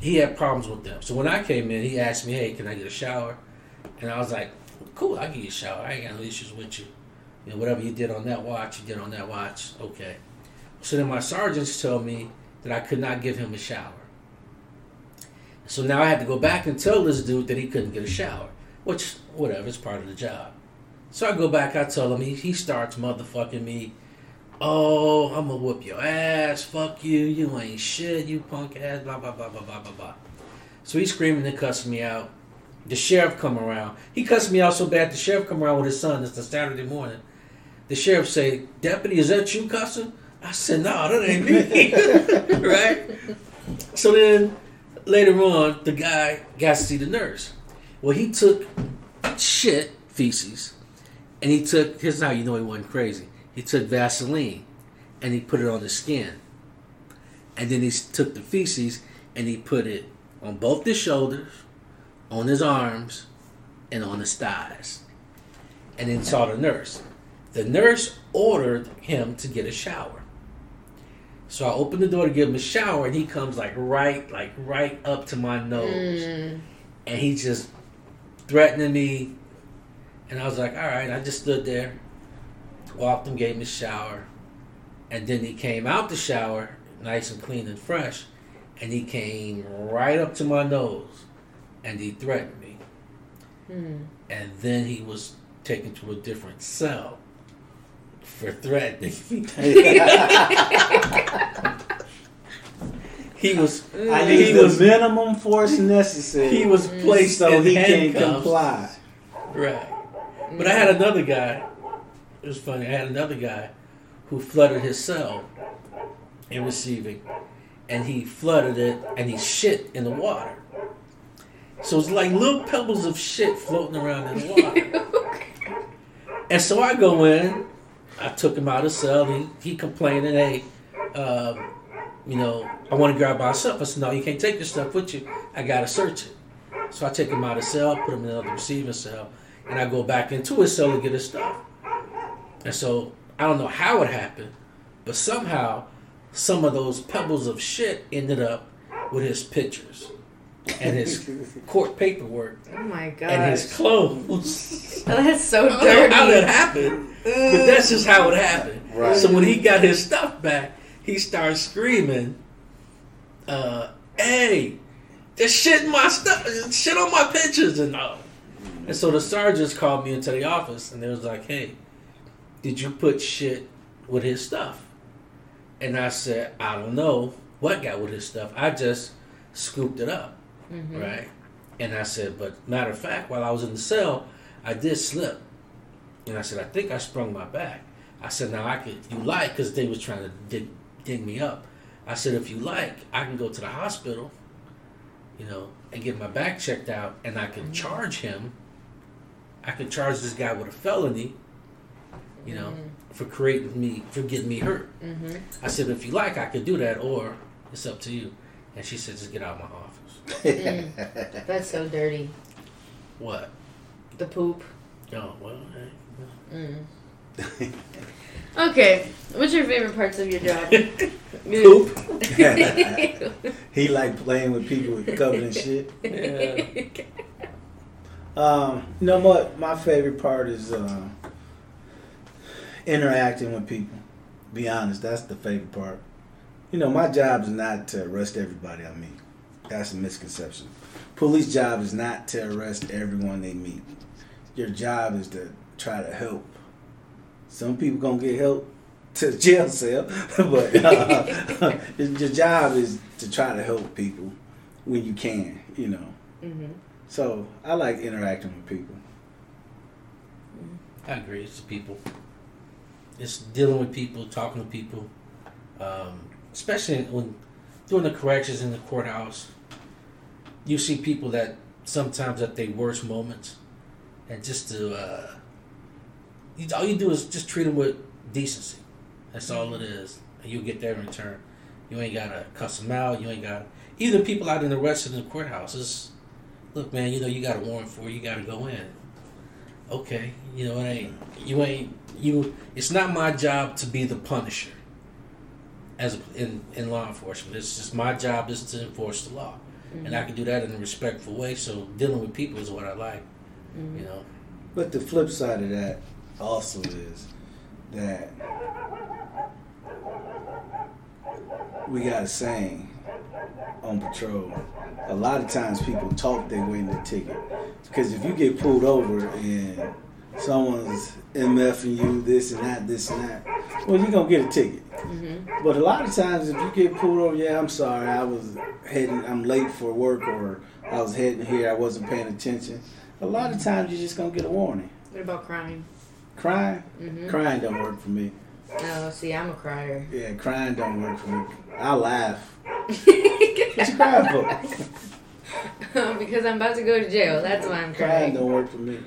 He had problems with them. So when I came in, he asked me, "Hey, can I get a shower?" And I was like, "Cool, I will give you a shower. I ain't got no issues with you. You know, whatever you did on that watch, you did on that watch. Okay." So then my sergeants told me that I could not give him a shower. So now I had to go back and tell this dude that he couldn't get a shower, which, whatever, it's part of the job. So I go back, I tell him, he, he starts motherfucking me. Oh, I'm gonna whoop your ass, fuck you, you ain't shit, you punk ass, blah, blah, blah, blah, blah, blah, blah. So he's screaming and cussing me out. The sheriff come around. He cussed me out so bad, the sheriff come around with his son, it's a Saturday morning. The sheriff say, Deputy, is that you cussing? I said, no, that ain't me. right? So then later on, the guy got to see the nurse. Well, he took shit, feces, and he took, here's how you know he wasn't crazy. He took Vaseline and he put it on his skin. And then he took the feces and he put it on both his shoulders, on his arms, and on his thighs. And then saw the nurse. The nurse ordered him to get a shower. So I opened the door to give him a shower, and he comes like right, like right up to my nose, Mm. and he's just threatening me. And I was like, all right. I just stood there, walked him, gave him a shower, and then he came out the shower, nice and clean and fresh, and he came right up to my nose, and he threatened me. Mm. And then he was taken to a different cell for threatening he was I mm. he need the was minimum force necessary. he was placed so in he can handcuffs. comply. Right. But I had mm. another guy. It was funny. I had another guy who flooded his cell in receiving, and he flooded it, and he shit in the water. So it's like little pebbles of shit floating around in the water. and so I go in. I took him out of cell. He he complaining, hey, um, you know, I want to grab my stuff. I said, no, you can't take your stuff with you. I gotta search it. So I take him out of cell, put him in another receiving cell, and I go back into his cell to get his stuff. And so I don't know how it happened, but somehow some of those pebbles of shit ended up with his pictures and his court paperwork Oh my god. and his clothes. That's so I don't dirty. know how that happened, but that's just how it happened. Right. So when he got his stuff back, he started screaming, uh, "Hey, there's shit in my stuff, shit on my pictures and all." And so the sergeants called me into the office and they was like, "Hey, did you put shit with his stuff? And I said, I don't know what got with his stuff. I just scooped it up, Mm-hmm. right? And I said, but matter of fact, while I was in the cell, I did slip. And I said, I think I sprung my back. I said, now I could, you like, because they was trying to dig, dig me up. I said, if you like, I can go to the hospital, you know, and get my back checked out, and I can charge him. I could charge this guy with a felony, you know, for creating me, for getting me hurt. Mm-hmm. I said, if you like, I could do that, or it's up to you. And she said, just get out of my office. That's so dirty. What? The poop. Oh, well, hey. Mm. Okay, what's your favorite parts of your job? Poop. he like playing with people with covered in shit. Yeah. Um, you know what? My favorite part is uh, interacting with people. Be honest, that's the favorite part. You know, my job is not to arrest everybody I meet. That's a misconception. Police job is not to arrest everyone they meet. Your job is to try to help. Some people gonna get help to the jail cell, but uh, your job is to try to help people when you can. You know. hmm So I like interacting with people. I agree. It's people. It's dealing with people, talking to people, um, especially when doing the corrections in the courthouse. You see people that sometimes at their worst moments, and just to uh, you, all you do is just treat them with decency. That's all it is, and you'll get that in return. You ain't gotta cuss them out. You ain't got to. even people out in the rest of the courthouses. Look, man, you know you got a warrant for you. You got to go in okay, you know, it ain't you ain't you. It's not my job to be the punisher. As a, in in law enforcement, it's just my job is to enforce the law, and I mm-hmm. can do that in a respectful way. So dealing with people is what I like, mm-hmm. you know. But the flip side of that also is that we got a saying on patrol. A lot of times people talk their way into the ticket. Because if you get pulled over and someone's MFing you, this and that, this and that, well, you're going to get a ticket. But a lot of times, if you get pulled over, yeah, I'm sorry, I was heading, I'm late for work, or I was heading here, I wasn't paying attention. A lot of times, you're just gonna get a warning. What about crying? Crying, Mm-hmm. crying don't work for me. Oh, see, I'm a crier. Yeah, crying don't work for me. I laugh. What you crying for? because I'm about to go to jail. That's why I'm Crying crying. don't work for me.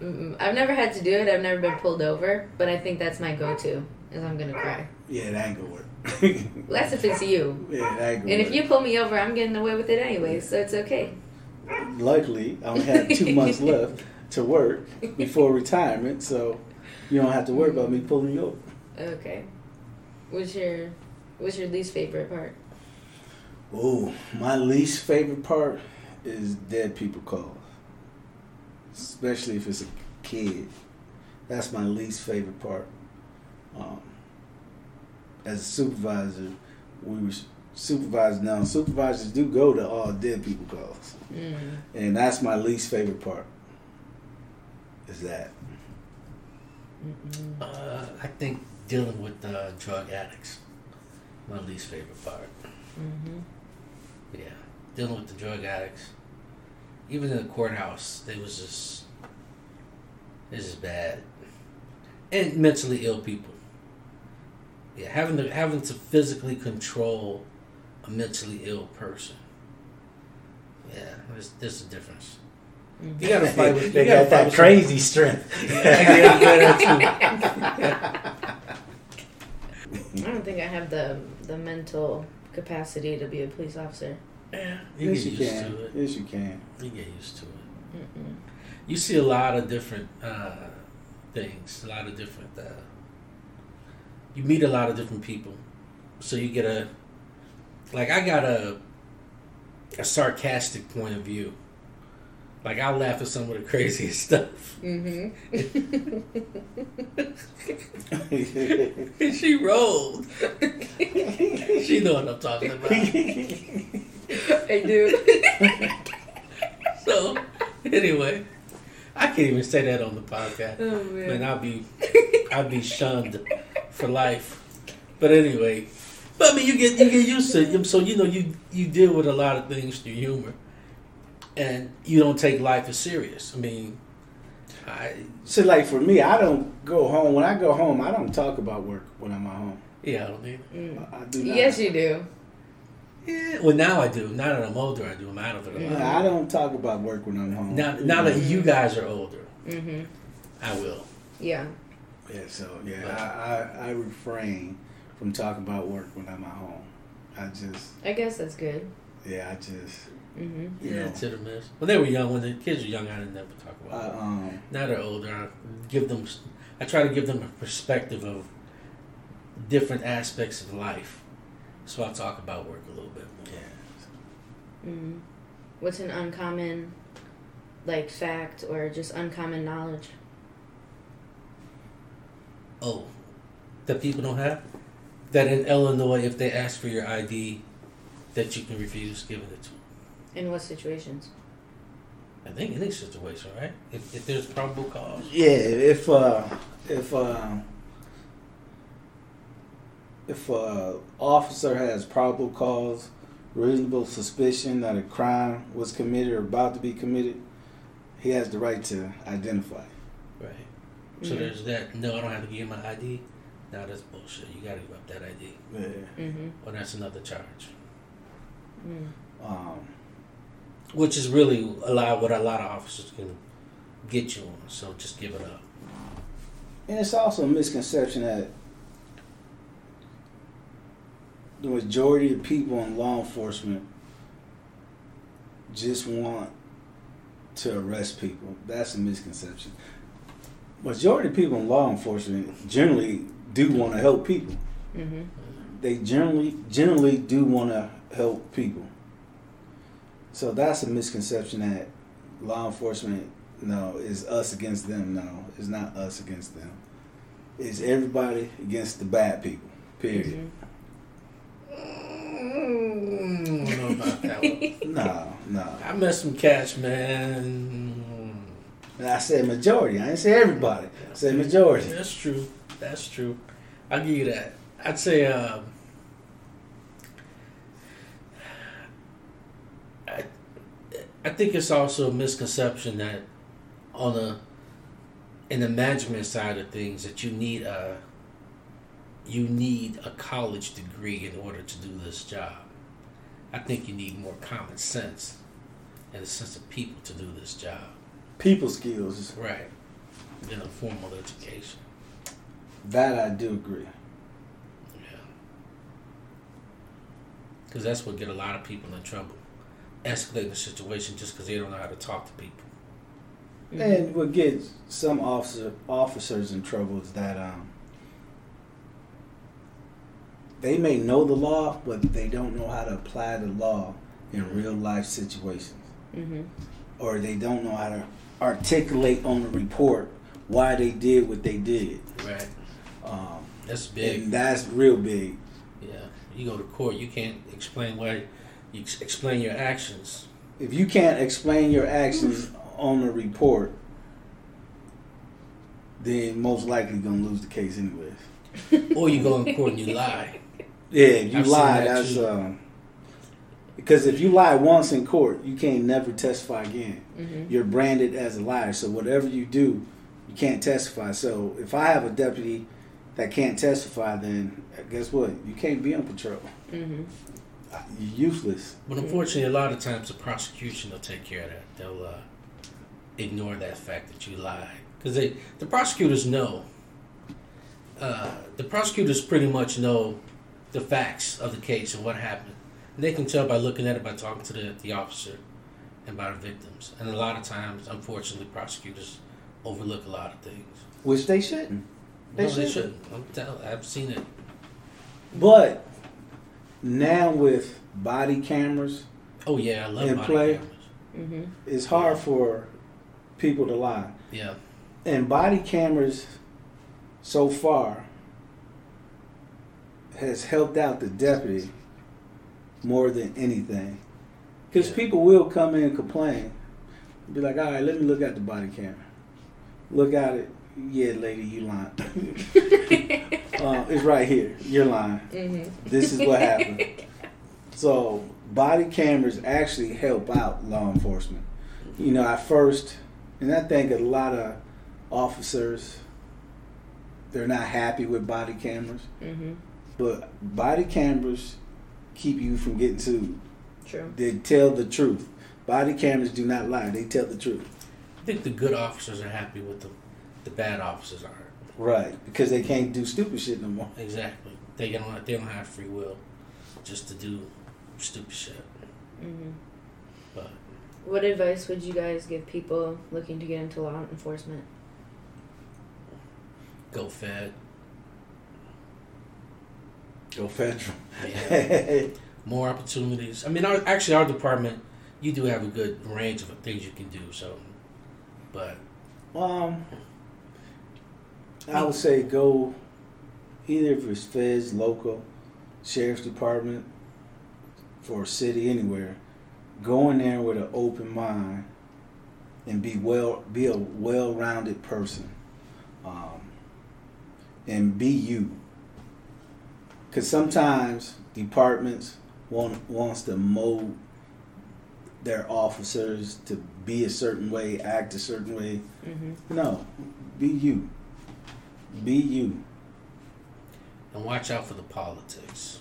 Mm-mm. I've never had to do it. I've never been pulled over, but I think that's my go-to. Is I'm gonna cry. Yeah, that ain't gonna work. Well, that's if it's you. yeah, that ain't gonna And work. if you pull me over, I'm getting away with it anyway, so it's okay. Luckily, I only have two months left to work before retirement, so you don't have to worry about me pulling you over. Okay. What's your What's your least favorite part? Oh, my least favorite part is dead people calls. Especially if it's a kid. That's my least favorite part. Um, as a supervisor, we were supervisors now. Supervisors do go to all dead people calls. Mm. And that's my least favorite part. Is that. Uh, I think dealing with uh, drug addicts, my least favorite part. Mhm. Yeah, dealing with the drug addicts. Even in the courthouse, they was just this is bad, and mentally ill people. Yeah, having to having to physically control a mentally ill person. Yeah, there's there's a difference. Mhm. You gotta fight with. they gotta got fight that with crazy strength. I don't think I have the the mental capacity to be a police officer. Yeah, you yes, get you used can. to it. Yes, you can. You get used to it. Mm-mm. you see a lot of different uh, things, a lot of different. Uh, you meet a lot of different people, so you get a like I got a a sarcastic point of view. Like I laugh at some of the craziest stuff. Mm-hmm. she rolled. she know what I'm talking about. I do. So anyway, I can't even say that on the podcast. oh Man, man. I'll be, I'd be shunned for life. But anyway, but I mean, you get you get used to it. So you know you you deal with a lot of things through humor, and you don't take life as serious. I mean, I So like for me, I don't go home. When I go home, I don't talk about work when I'm at home. yeah, I don't need. Mm. I, I do not. Yes, you do. Yeah, well now I do. Now that I'm older, I do. I'm out of it a lot. Yeah, I don't talk about work when I'm home. Now, now that you guys are older, Mm-hmm. I will. Yeah. Yeah, so yeah, I, I, I refrain from talking about work when I'm at home. I just, I guess that's good. yeah, I just, Mm-hmm. Yeah, know, it's hit or miss. When they were young, when the kids were young, I didn't never talk about. it. um, Now they're older. I give them. I try to give them a perspective of different aspects of life. So I'll talk about work a little bit more. yeah. Mm-hmm. What's an uncommon, like fact or just uncommon knowledge? Oh, that people don't have. That in Illinois, if they ask for your ID, that you can refuse giving it to them. In what situations? I think any situation, right? If, if there's probable cause. Yeah, if uh, if uh, if uh, officer has probable cause, reasonable suspicion that a crime was committed or about to be committed, he has the right to identify. Right. So Mhm. there's that. No, I don't have to give you my ID. Now that's bullshit. You gotta give up that ID. Yeah. Mm-hmm. Well, that's another charge. Mm. Um, Which is really a lot what a lot of officers can get you on. So just give it up. And it's also a misconception that the majority of people in law enforcement just want to arrest people. That's a misconception. Majority of people in law enforcement generally do want to help people. Mm-hmm. They generally generally do want to help people. So that's a misconception that law enforcement no is us against them. No, it's not us against them. It's everybody against the bad people. Period. Mm, I don't know about that one. No, no. I met some cats, man. And I said majority. I didn't say everybody. I said majority. That's true. That's true. I'll give you that. I'd say um, I, I think it's also a misconception that on a in the management side of things that you need a you need a college degree in order to do this job. I think you need more common sense and a sense of people to do this job. People skills. Right. Than a formal education. That I do agree. Yeah. Because that's what get a lot of people in trouble. Escalating the situation just because they don't know how to talk to people. And what gets some officer officers in trouble is that um, they may know the law, but they don't know how to apply the law in real life situations, Mm-hmm. or they don't know how to articulate on the report why they did what they did. Right. Um, That's big. and that's real big. Yeah. You go to court, you can't explain why you explain your actions. If you can't explain your actions on the report, then most likely gonna lose the case anyways. or you go in court and you lie. Yeah, you I've lie, that that's um, because if you lie once in court, you can't never testify again. Mm-hmm. You're branded as a liar. So whatever you do, you can't testify. So if I have a deputy that can't testify, then guess what? You can't be on patrol. Mm-hmm. You're useless. But unfortunately, a lot of times the prosecution will take care of that. They'll uh, ignore that fact that you lied because they the prosecutors know. Uh, the prosecutors pretty much know the facts of the case and what happened. And they can tell by looking at it, by talking to the, the officer, and by the victims. And a lot of times, unfortunately, prosecutors overlook a lot of things. Which they shouldn't. They no, shouldn't. shouldn't. I'm tell, I've seen it. But now with body cameras, Oh yeah, I love In body play. cameras. Mm-hmm. it's hard for people to lie. Yeah, And body cameras, so far, has helped out the deputy more than anything. Because Yeah. people will come in and complain. Be like, all right, let me look at the body camera. Look at it. Yeah, lady, you lying. uh, it's right here. You're lying. Mhm. This is what happened. So body cameras actually help out law enforcement. You know, at first, and I think a lot of officers they're not happy with body cameras, Mhm. But body cameras keep you from getting sued. True. They tell the truth. Body cameras do not lie. They tell the truth. I think the good officers are happy with them. The bad officers aren't. Right, because they can't do stupid shit no more. Exactly. They don't. They don't have free will, just to do stupid shit. Mm-hmm. But What advice would you guys give people looking to get into law enforcement? go fed. Go federal. Yeah. More opportunities. I mean, our, actually, our department, you do have a good range of things you can do. So, but Um, I would say go either if it's feds, local, sheriff's department, for a city, anywhere. Go in there with an open mind and be well, be a well-rounded person, um, and be you. Because sometimes departments want wants to mold their officers to be a certain way, act a certain way. Mm-hmm. No, be you. Be you. and watch out for the politics.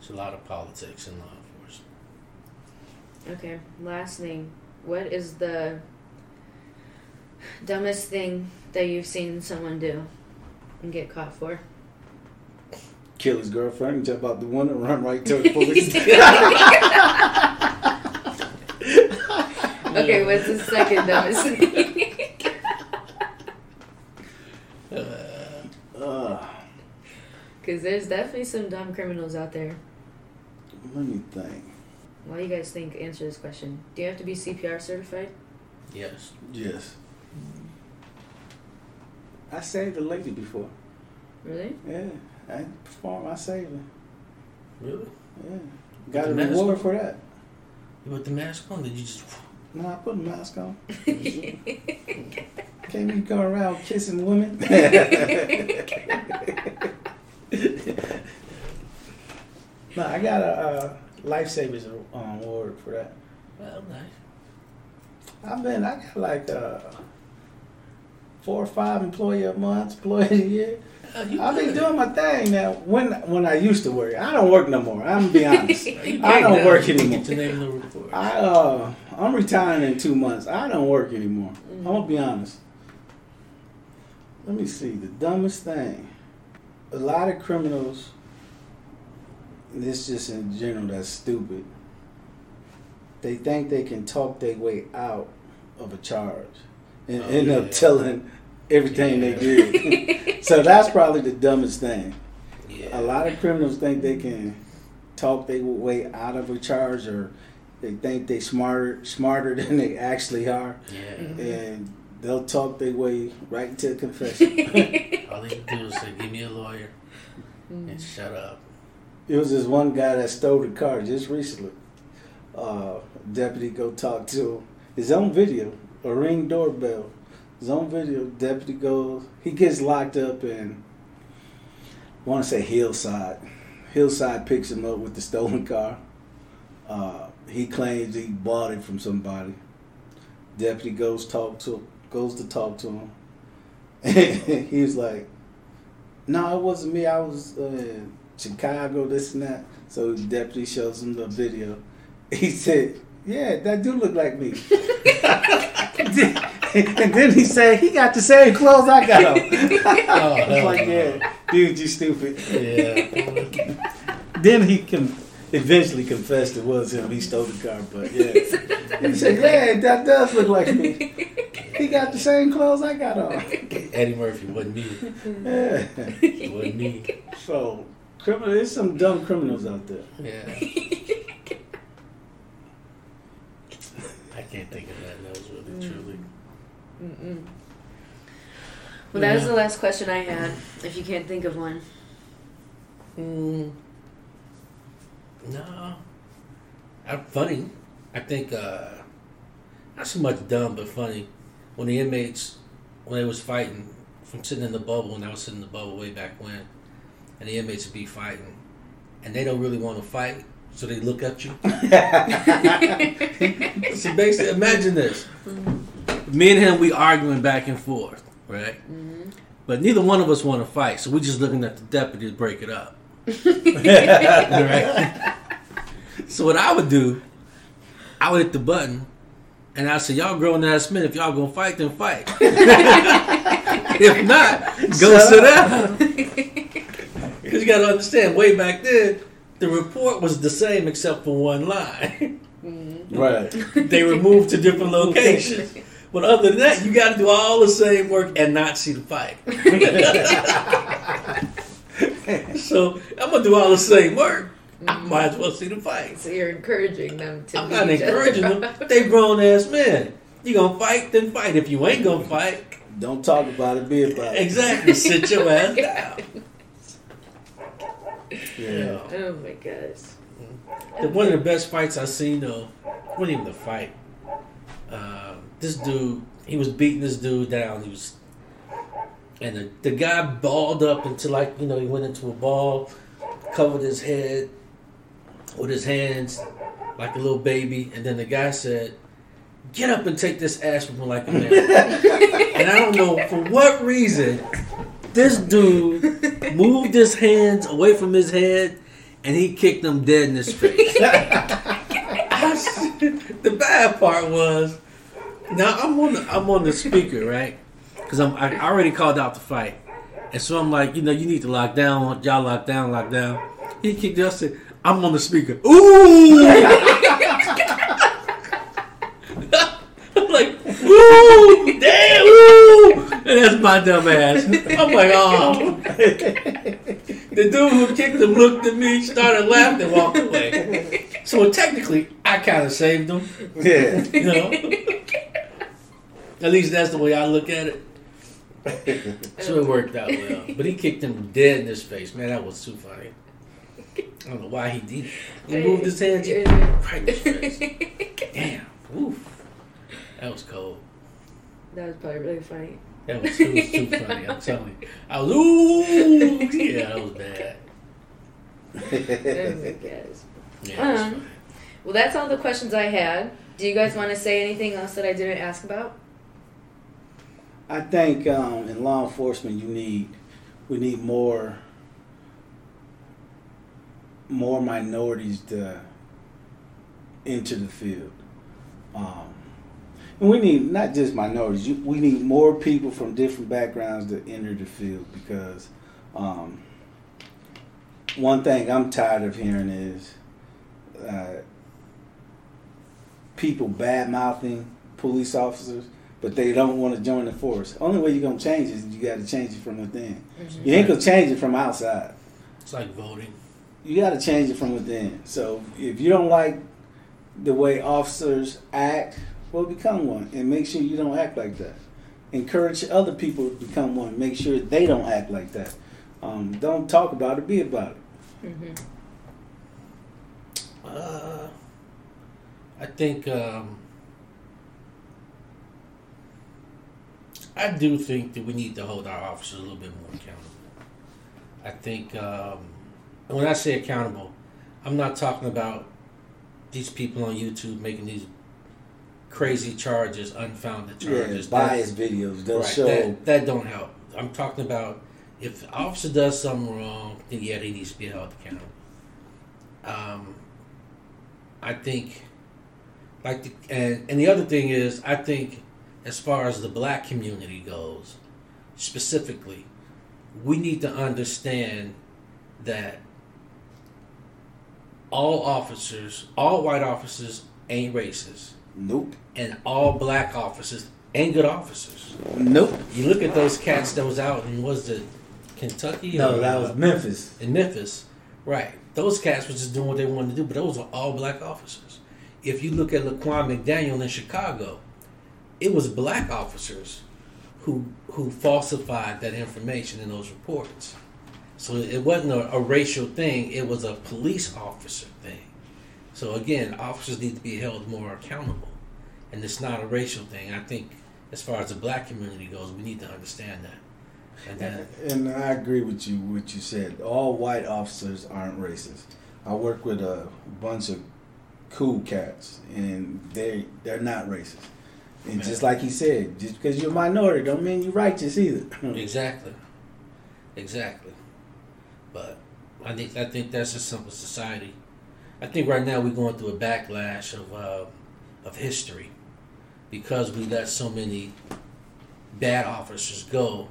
There's a lot of politics in law enforcement. Okay, last thing. What is the dumbest thing that you've seen someone do and get caught for? Kill his girlfriend and jump out the window and run right to the police. Okay, what's the second dumbest thing? uh, Because there's definitely some dumb criminals out there. let me think. Why do you guys think answer this question? Do you have to be CPR certified? Yes. Yes. I saved a lady before. Really? Yeah. I performed. I saved her. Really? Yeah. Got a The reward for that. You put the mask on? Did you just? No, I put a mask on. Can't you go around kissing women? no, I got a uh, lifesavers um, award for that. Well, nice. I've been, I got like uh, four or five employee a month, employee a year. Oh, I've been doing my thing now. When when I used to work, I don't work no more. I'm gonna be honest. I don't work anymore. The name the report. I uh, I'm retiring in two months. I don't work anymore. I'm gonna be honest. Let me see the dumbest thing. A lot of criminals. This just in general that's stupid. They think they can talk their way out of a charge and Oh, end yeah. up telling everything Yeah. they did. so that's probably the dumbest thing. yeah. A lot of criminals think they can talk their way out of a charge, or they think they smarter smarter than they actually are, Yeah. and they'll talk their way right into a confession. All they do is say, "Give me a lawyer and shut up." it was this one guy that stole the car just recently. Uh, deputy go talk to him. His own video, a ring doorbell. His own video. Deputy goes. He gets locked up in. I want to say Hillside. Hillside picks him up with the stolen car. Uh, he claims he bought it from somebody. Deputy goes talk to goes to talk to him. he was like, "No, it wasn't me. I was uh, in Chicago, this and that." So the deputy shows him the video. He said, "Yeah, that do look like me." and then he said, "He got the same clothes I got on." Oh, I was hell like, "Yeah, dude, you stupid." Yeah. Then he can eventually confessed it was him. He stole the car, but yeah. he said, "Yeah, that does look like me. He got the same clothes I got on." Eddie Murphy wasn't me. Yeah. It wasn't me. So, criminal. There's some dumb criminals out there. Yeah. I can't think of that. That was really truly. Mm-mm. Well, that was the last question I had. If you can't think of one, Mm, no. i funny. I think uh, not so much dumb, but funny. When the inmates, when they was fighting from sitting in the bubble, and I was sitting in the bubble way back when, and the inmates would be fighting, and they don't really want to fight, so they look at you. so basically, imagine this: me and him, we arguing back and forth, right? Mm-hmm. But neither one of us want to fight, so we're just looking at the deputy to break it up. right? So what I would do, I would hit the button, and I say, "Y'all grown ass men, if y'all gonna fight, then fight. if not, go Shut sit down." Because you got to understand, way back then, the report was the same except for one line. Right. they were moved to different locations. But other than that, you got to do all the same work and not see the fight. so I'm gonna do all the same work. I might as well see the fight. So you're encouraging them to. I'm beat not encouraging them. up. They grown ass men. You gonna fight, then fight. If you ain't gonna fight, Don't talk about it, be about it. exactly, sit your ass down. Yeah. Oh my gosh. The, one of the best fights I've seen though, wasn't even the fight. Uh, this dude, he was beating this dude down. He was, and the, the guy balled up until like you know he went into a ball, covered his head with his hands like a little baby, and then the guy said, "Get up and take this ass from like a man." and I don't know for what reason, this dude moved his hands away from his head, and he kicked him dead in his face. the bad part was, now I'm on the, I'm on the speaker, right? Because I'm I already called out the fight, and so I'm like, you know, you need to lock down, y'all lock down, lock down. He kicked us. Said, I'm on the speaker. Ooh! I'm like, ooh, damn, ooh, and that's my dumb ass. I'm like, oh. The dude who kicked him looked at me, started laughing, and walked away. So technically, I kind of saved him. Yeah. You know, at least that's the way I look at it. So it worked out well. But he kicked him dead in his face. Man, that was too funny. I don't know why he did it. He moved his hands right in his face. Damn. Oof. That was cold. That was probably really funny. That was, it was too funny. I'm telling you. I was, ooh. Yeah, that was bad. Oh my gosh. Yeah, Um. Well, that's all the questions I had. Do you guys want to say anything else that I didn't ask about? I think um, in law enforcement, you need we need more more minorities to enter the field. Um, and we need not just minorities. You, we need more people from different backgrounds to enter the field because um, one thing I'm tired of hearing is uh, people bad mouthing police officers but they don't want to join the force. Only way you're gonna change is you got to change it from within. You ain't gonna change it from outside. It's like voting. You got to change it from within. So if you don't like the way officers act, well, become one and make sure you don't act like that. Encourage other people to become one. Make sure they don't act like that. Um, don't talk about it. Be about it. Mm-hmm. Uh, I think um, I do think that we need to hold our officers a little bit more accountable. I think um, when I say accountable, I'm not talking about these people on YouTube making these crazy charges, unfounded Yeah, charges. That- bias videos. They'll right, show. that, that don't help. I'm talking about if the officer does something wrong, then yeah, they need to be held accountable. Um, I think, like, the, and and the other thing is, I think, as far as the black community goes, specifically, we need to understand that all officers, all white officers, ain't racist, Nope. and all black officers ain't good officers. Nope. You look at those cats that was out in was it Kentucky? No, or, that uh, was Memphis. in Memphis, right? Those cats were just doing what they wanted to do, but those were all black officers. If you look at Laquan McDaniel in Chicago, it was black officers who who falsified that information in those reports. So it wasn't a, a racial thing; it was a police officer thing. So again, officers need to be held more accountable, and it's not a racial thing. I think, as far as the black community goes, we need to understand that. And then, And I agree with you. What you said. All white officers aren't racist. I work with a bunch of cool cats, and they they're not racist. And just like he said, just because you're a minority, don't mean you're righteous either. exactly, exactly. But I think I think that's a simple society. I think right now we're going through a backlash of uh, of history because we let so many bad officers go.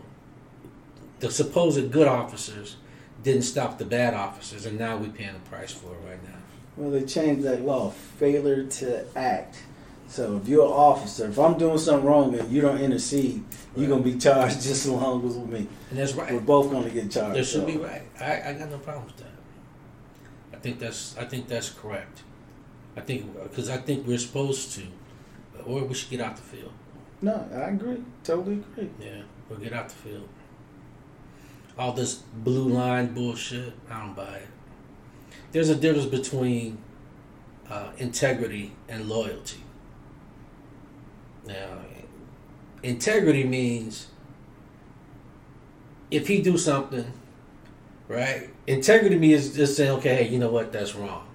The supposed good officers didn't stop the bad officers, and now we're paying the price for it right now. Well, they changed that law, failure to act. So if you're an officer, if I'm doing something wrong and you don't intercede, you're gonna be charged just as long as with me. And that's right. We're both gonna get charged. That should so. be right. I, I got no problem with that. I think that's I think that's correct. I think because I think we're supposed to, or we should get out the field. No, I agree. Totally agree. Yeah, we'll get out the field. All this blue line bullshit, I don't buy it. There's a difference between uh, integrity and loyalty. Now, integrity means if he do something, right? Integrity means just saying, okay, hey, you know what, that's wrong.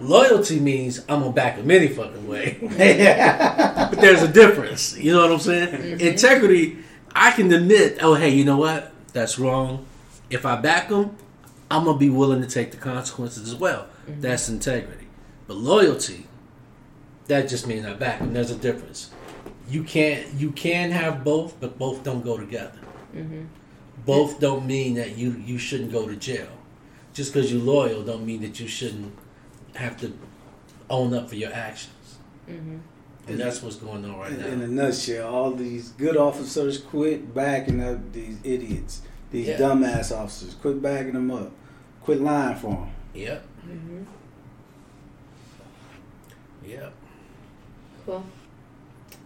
Loyalty means I'm gonna back him any fucking way. but there's a difference. You know what I'm saying? Mm-hmm. Integrity, I can admit, oh hey, you know what? That's wrong. If I back him, I'm gonna be willing to take the consequences as well. Mm-hmm. That's integrity. But loyalty, that just means I back him. There's a difference. You can't you can have both, but both don't go together. Mm-hmm. Both don't mean that you you shouldn't go to jail. Just because you're loyal don't mean that you shouldn't have to own up for your actions. Mm-hmm. And that's what's going on right In, now. in a nutshell, all these good officers quit backing up these idiots, these Yeah. dumbass officers. Quit backing them up. Quit lying for them. Yep. Mm-hmm. Yep. Cool.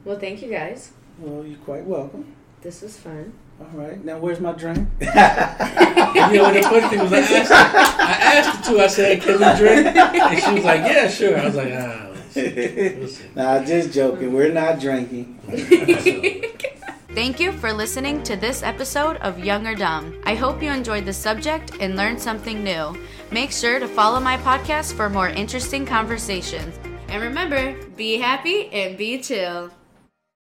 Well, thank you guys. Well, you're quite welcome. This was fun. All right, now where's my drink? you know, the funny thing was, I asked, her, I asked her too. I said, "Can we drink?" And she was like, "Yeah, sure." I was like, "Ah." let's. We'll see. nah, just joking. We're not drinking. Thank you for listening to this episode of Young or Dumb. I hope you enjoyed the subject and learned something new. Make sure to follow my podcast for more interesting conversations. And remember, be happy and be chill.